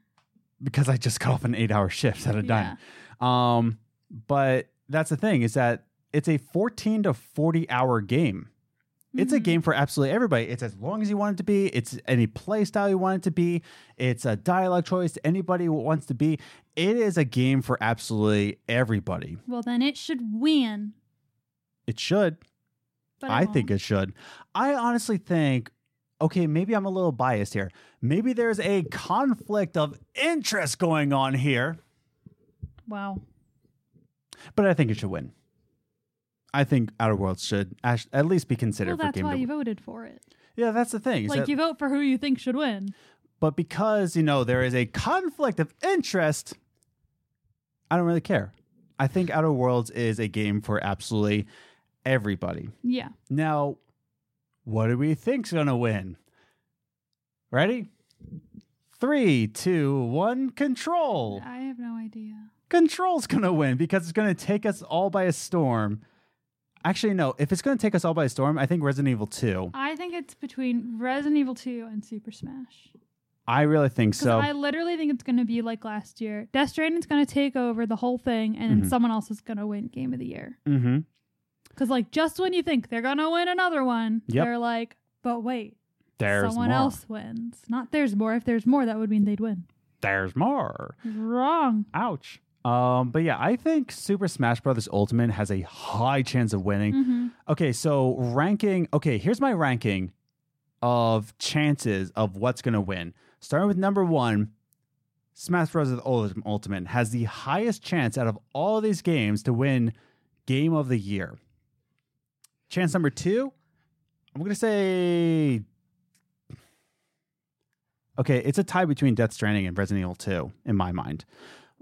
Speaker 1: because I just got off an eight-hour shift at a
Speaker 2: Yeah.
Speaker 1: Um, but that's the thing is that it's a 14 to 40 hour game. It's a
Speaker 2: Mhm.
Speaker 1: game for absolutely everybody. It's as long as you want it to be. It's any play style you want it to be. It's a dialogue choice anybody wants to be. It is a game for absolutely everybody.
Speaker 2: Well, then it should win.
Speaker 1: It should.
Speaker 2: But
Speaker 1: I
Speaker 2: it
Speaker 1: think it should. I honestly think, okay, maybe I'm a little biased here. Maybe there's a conflict of interest going on here,
Speaker 2: Wow.
Speaker 1: but I think it should win. I think Outer Worlds should at least be considered
Speaker 2: Well,
Speaker 1: for
Speaker 2: that's
Speaker 1: game
Speaker 2: why
Speaker 1: to
Speaker 2: you voted for it.
Speaker 1: Yeah, that's the thing. is
Speaker 2: Like
Speaker 1: that-
Speaker 2: you vote for who you think should win.
Speaker 1: but because, you know, there is a conflict of interest, I don't really care. I think Outer Worlds is a game for absolutely everybody.
Speaker 2: Yeah.
Speaker 1: Now, what do we think's gonna win? Ready? Three, two, one, control.
Speaker 2: I have no idea.
Speaker 1: Control's gonna win because it's gonna take us all by a storm. Actually, no, if it's gonna take us all by storm, I think Resident Evil 2.
Speaker 2: I think it's between Resident Evil 2 and Super Smash.
Speaker 1: I really think so.
Speaker 2: I literally think it's going to be like last year. Death Stranding's going to take over the whole thing, and
Speaker 1: Mhm.
Speaker 2: then someone else is going to win Game of the Year.
Speaker 1: mm-hmm.
Speaker 2: Because like just when you think they're going to win another one,
Speaker 1: Yep.
Speaker 2: they're like, but wait,
Speaker 1: There's
Speaker 2: someone
Speaker 1: more.
Speaker 2: else wins. Not there's more. If there's more, that would mean they'd win.
Speaker 1: There's more.
Speaker 2: Wrong.
Speaker 1: Ouch. Um, but yeah, I think Super Smash Bros. Ultimate has a high chance of winning.
Speaker 2: hmm
Speaker 1: Okay, so ranking. Okay, here's my ranking of chances of what's going to win. Starting with number one, Smash Bros. Ultimate has the highest chance out of all of these games to win Game of the Year. Chance number two, I'm going to say. Okay, it's a tie between Death Stranding and Resident Evil 2 in my mind.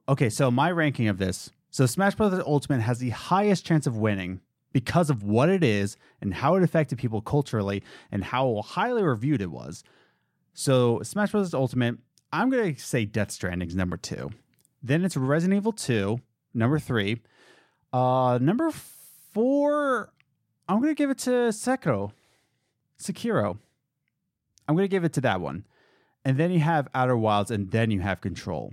Speaker 1: Okay, so my ranking of this. So Smash Brothers Ultimate has the highest chance of winning because of what it is and how it affected people culturally and how highly reviewed it was. So Smash Brothers Ultimate, I'm gonna say Death Stranding's number two. Then it's Resident Evil 2, number three. Uh number four, I'm gonna give it to Sekiro. Sekiro. I'm gonna give it to that one. And then you have Outer Wilds, and then you have Control.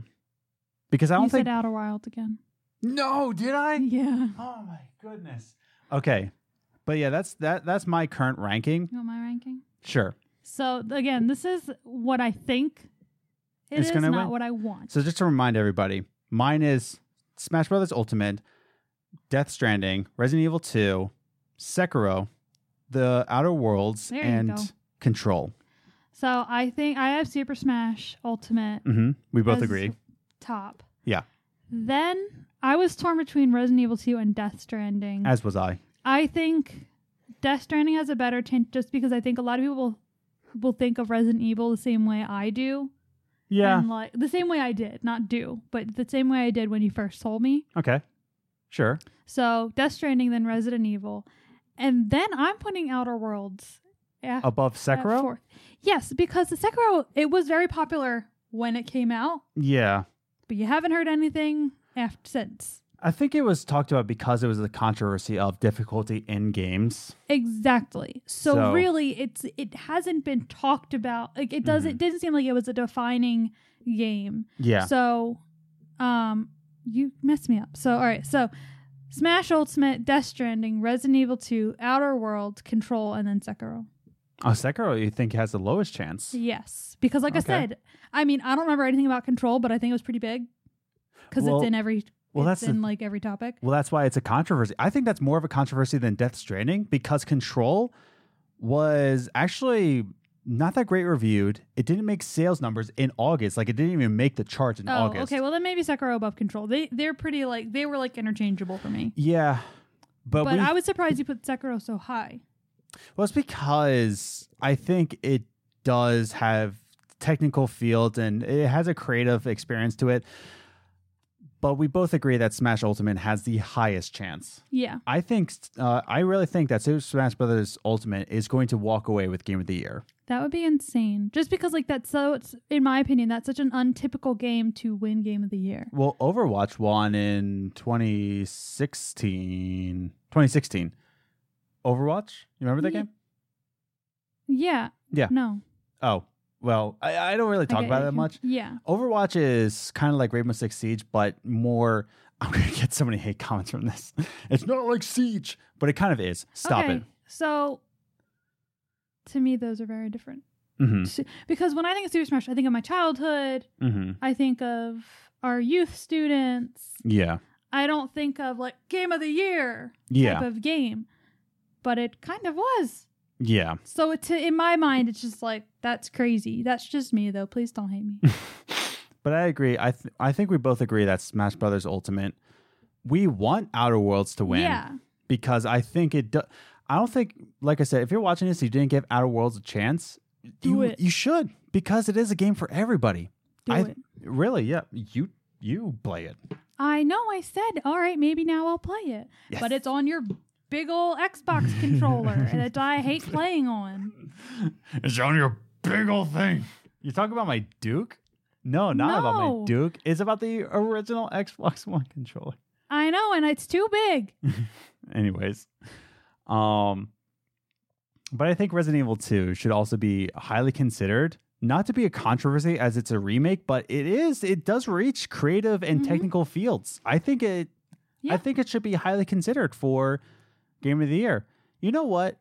Speaker 1: Because I don't
Speaker 2: you
Speaker 1: think
Speaker 2: said Outer Wilds again.
Speaker 1: No, did I?
Speaker 2: Yeah.
Speaker 1: Oh my goodness. Okay. But yeah, that's that that's my current ranking.
Speaker 2: You want my ranking?
Speaker 1: Sure.
Speaker 2: So again, this is what I think it
Speaker 1: It's
Speaker 2: is,
Speaker 1: gonna
Speaker 2: not
Speaker 1: win?
Speaker 2: what I want.
Speaker 1: So just to remind everybody, mine is Smash Brothers Ultimate, Death Stranding, Resident Evil 2, Sekiro, The Outer Worlds,
Speaker 2: There
Speaker 1: and. Control.
Speaker 2: So I think I have Super Smash Ultimate
Speaker 1: hmm We both agree.
Speaker 2: Top.
Speaker 1: Yeah.
Speaker 2: Then I was torn between Resident Evil 2 and Death Stranding.
Speaker 1: As was I.
Speaker 2: I think Death Stranding has a better chance just because I think a lot of people will, will think of Resident Evil the same way I do.
Speaker 1: Yeah.
Speaker 2: And like the same way I did, not do, but the same way I did when you first told me.
Speaker 1: Okay. Sure.
Speaker 2: So Death Stranding, then Resident Evil. And then I'm putting Outer Worlds af-
Speaker 1: Above Sekiro?
Speaker 2: Yes, because the Sekiro it was very popular when it came out,
Speaker 1: Yeah.
Speaker 2: But you haven't heard anything after since.
Speaker 1: I think it was talked about because it was a controversy of difficulty in games.
Speaker 2: Exactly. So,
Speaker 1: So-
Speaker 2: really it's it hasn't been talked about. Like it doesn't it didn't seem like it was a defining game.
Speaker 1: Yeah.
Speaker 2: So um you messed me up. So all right, so Smash Ultimate, Death Stranding, Resident Evil 2, Outer World, Control, and then Sekiro.
Speaker 1: Oh, Sekiro, you think has the lowest chance?
Speaker 2: Yes, because like I said, I mean, I don't remember anything about Control, but I think it was pretty big because
Speaker 1: Well-
Speaker 2: it's in every.
Speaker 1: well,
Speaker 2: it's
Speaker 1: that's the-
Speaker 2: in like every topic.
Speaker 1: Well, that's why it's a controversy. I think that's more of a controversy than Death Stranding because Control was actually not that great reviewed. It didn't make sales numbers in August. Like it didn't even make the charts in
Speaker 2: Oh,
Speaker 1: August.
Speaker 2: okay. Well, then maybe Sekiro above Control. They they're pretty like they were like interchangeable for me.
Speaker 1: yeah, but,
Speaker 2: But I was surprised you put Sekiro so high.
Speaker 1: Well, it's because I think it does have technical fields and it has a creative experience to it. But we both agree that Smash Ultimate has the highest chance.
Speaker 2: Yeah.
Speaker 1: I think uh, I really think that Super Smash Brothers Ultimate is going to walk away with Game of the Year.
Speaker 2: That would be insane. Just because like that's so it's in my opinion, that's such an untypical game to win game of the year.
Speaker 1: Well, Overwatch won in 2016. 2016. Overwatch? You remember that
Speaker 2: Ye-
Speaker 1: game?
Speaker 2: Yeah.
Speaker 1: Yeah.
Speaker 2: No.
Speaker 1: Oh, well, I, I don't really talk
Speaker 2: get
Speaker 1: about it that much.
Speaker 2: Yeah.
Speaker 1: Overwatch is kind of like Rainbow Six Siege, but more. I'm going to get so many hate comments from this. It's not like Siege, but it kind of is. Stop
Speaker 2: okay.
Speaker 1: it.
Speaker 2: So to me those are very different.
Speaker 1: hmm
Speaker 2: Because when I think of Super Smash, I think of my childhood.
Speaker 1: hmm
Speaker 2: I think of our youth students.
Speaker 1: Yeah.
Speaker 2: I don't think of like game of the year
Speaker 1: Yeah.
Speaker 2: type of game. But it kind of was.
Speaker 1: Yeah.
Speaker 2: So it, in my mind, it's just like that's crazy. That's just me, though. Please don't hate me.
Speaker 1: But I agree. I th- I think we both agree that Smash Brothers Ultimate. We want Outer Worlds to win
Speaker 2: Yeah,
Speaker 1: because I think it. Do- I don't think, like I said, if you're watching this, you didn't give Outer Worlds a chance.
Speaker 2: Do
Speaker 1: you,
Speaker 2: it.
Speaker 1: You should because it is a game for everybody.
Speaker 2: do
Speaker 1: I,
Speaker 2: it.
Speaker 1: Really? Yeah. You you play it.
Speaker 2: I know. I said, all right, maybe now I'll play it.
Speaker 1: Yes.
Speaker 2: But it's on your big old Xbox controller that I hate playing on.
Speaker 1: It's on your big old thing. You talk about my Duke? No, not about my Duke. It's about the original Xbox One controller.
Speaker 2: I know, and it's too big.
Speaker 1: Anyways, um, but I think Resident Evil 2 should also be highly considered. Not to be a controversy as it's a remake, but it is. It does reach creative and
Speaker 2: Mhm.
Speaker 1: technical fields. I think it.
Speaker 2: Yeah.
Speaker 1: I think it should be highly considered for Game of the Year. You know what?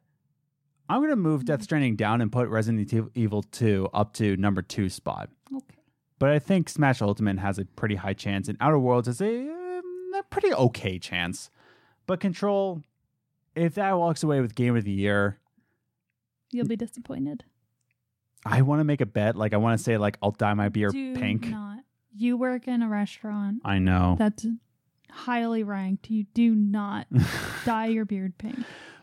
Speaker 1: I'm gonna move
Speaker 2: Mm-hmm.
Speaker 1: Death Stranding down and put Resident Evil 2 up to number two spot.
Speaker 2: Okay.
Speaker 1: But I think Smash Ultimate has a pretty high chance, and Outer Worlds has a, um, a pretty okay chance. But Control, if that walks away with Game of the Year,
Speaker 2: You'll be disappointed.
Speaker 1: I want to make a bet. Like I want to say, like I'll dye my beer
Speaker 2: Do
Speaker 1: pink.
Speaker 2: not. You work in a restaurant
Speaker 1: I know,
Speaker 2: that's highly ranked. You do not dye your beard pink.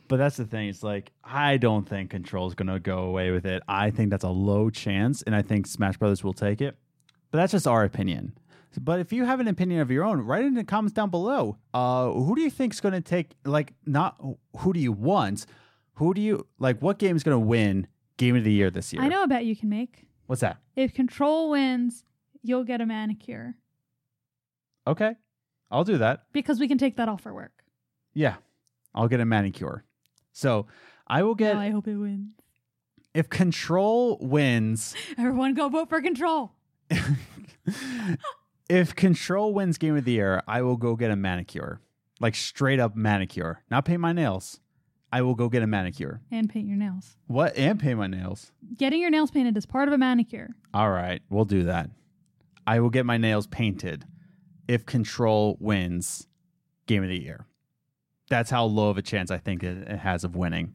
Speaker 1: but that's the thing. It's like I don't think Control is gonna go away with it. I think that's a low chance, and I think Smash Brothers will take it. But that's just our opinion. But if you have an opinion of your own, write it in the comments down below. Uh, who do you think is going to take, like, not who do you want? Who do you, like, what game is going to win game of the year this year?
Speaker 2: I know a bet you can make.
Speaker 1: What's that?
Speaker 2: If Control wins, you'll get a manicure
Speaker 1: Okay. I'll do that.
Speaker 2: because we can take that off for work.
Speaker 1: Yeah. I'll get a manicure. So I will get,
Speaker 2: I hope it wins.
Speaker 1: if Control wins,
Speaker 2: Everyone go vote for Control.
Speaker 1: if Control wins game of the year, I will go get a manicure. Like straight up manicure. Not paint my nails. I will go get a manicure.
Speaker 2: And paint your nails.
Speaker 1: What? And paint my nails.
Speaker 2: Getting your nails painted is part of a manicure.
Speaker 1: All right, we'll do that. I will get my nails painted if Control wins Game of the Year. That's how low of a chance I think it, it has of winning.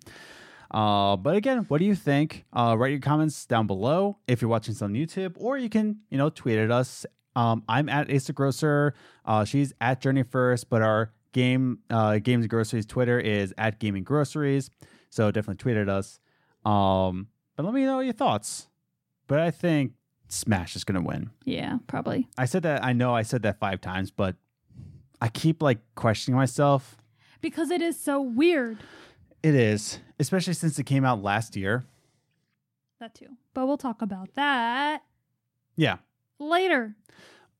Speaker 1: Uh, but again, what do you think? Uh, write your comments down below if you're watching this on YouTube, or you can, you know, tweet at us. Um, I'm at the Grocer. Uh, she's at Journey First, but our game uh, Games Groceries Twitter is at Gaming Groceries. So definitely tweet at us. Um, but let me know your thoughts. But I think Smash is going to win.
Speaker 2: Yeah, probably.
Speaker 1: I said that. I know I said that five times, but I keep like questioning myself.
Speaker 2: Because it is so weird.
Speaker 1: It is, especially since it came out last year.
Speaker 2: That too. But we'll talk about that
Speaker 1: Yeah,
Speaker 2: later.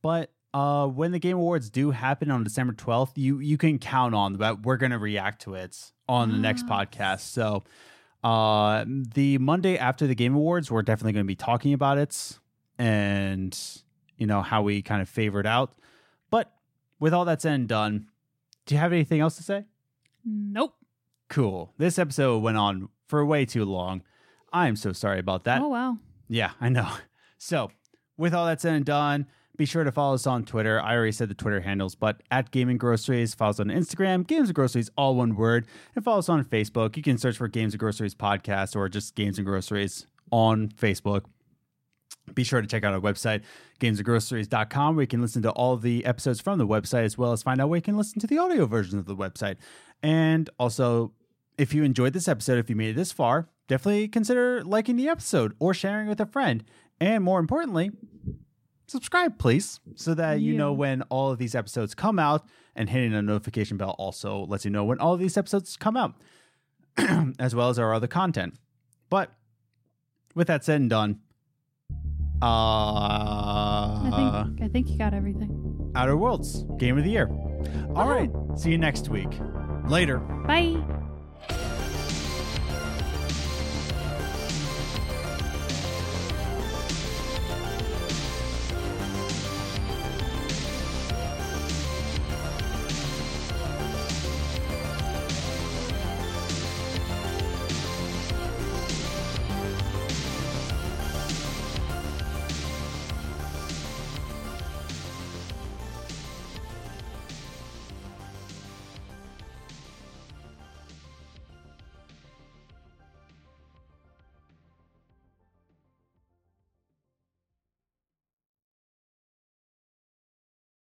Speaker 1: but uh, when the Game Awards do happen on December twelfth, you you can count on that we're going to react to it on the next podcast. So, uh, the Monday after the Game Awards, we're definitely going to be talking about it and you know how we kind of favored out. But with all that said and done, do you have anything else to say?
Speaker 2: Nope.
Speaker 1: Cool. This episode went on for way too long. I am so sorry about that.
Speaker 2: oh wow.
Speaker 1: Yeah, I know. So, with all that said and done, be sure to follow us on Twitter. I already said the Twitter handles, but at Gaming Groceries, follow us on Instagram, Games and Groceries, all one word, and follow us on Facebook. You can search for Games and Groceries Podcast or just Games and Groceries on Facebook. Be sure to check out our website, gamesandgroceries.com, where you can listen to all the episodes from the website, as well as find out where you can listen to the audio version of the website. And also, if you enjoyed this episode, if you made it this far, definitely consider liking the episode or sharing with a friend. And more importantly, subscribe, please, so that you know when all of these episodes come out. And hitting the notification bell also lets you know when all of these episodes come out, as well as our other content. But with that said and done, uh,
Speaker 2: I think I think you got everything.
Speaker 1: Outer Worlds Game of the Year. All right, see you next week. Later.
Speaker 2: Bye.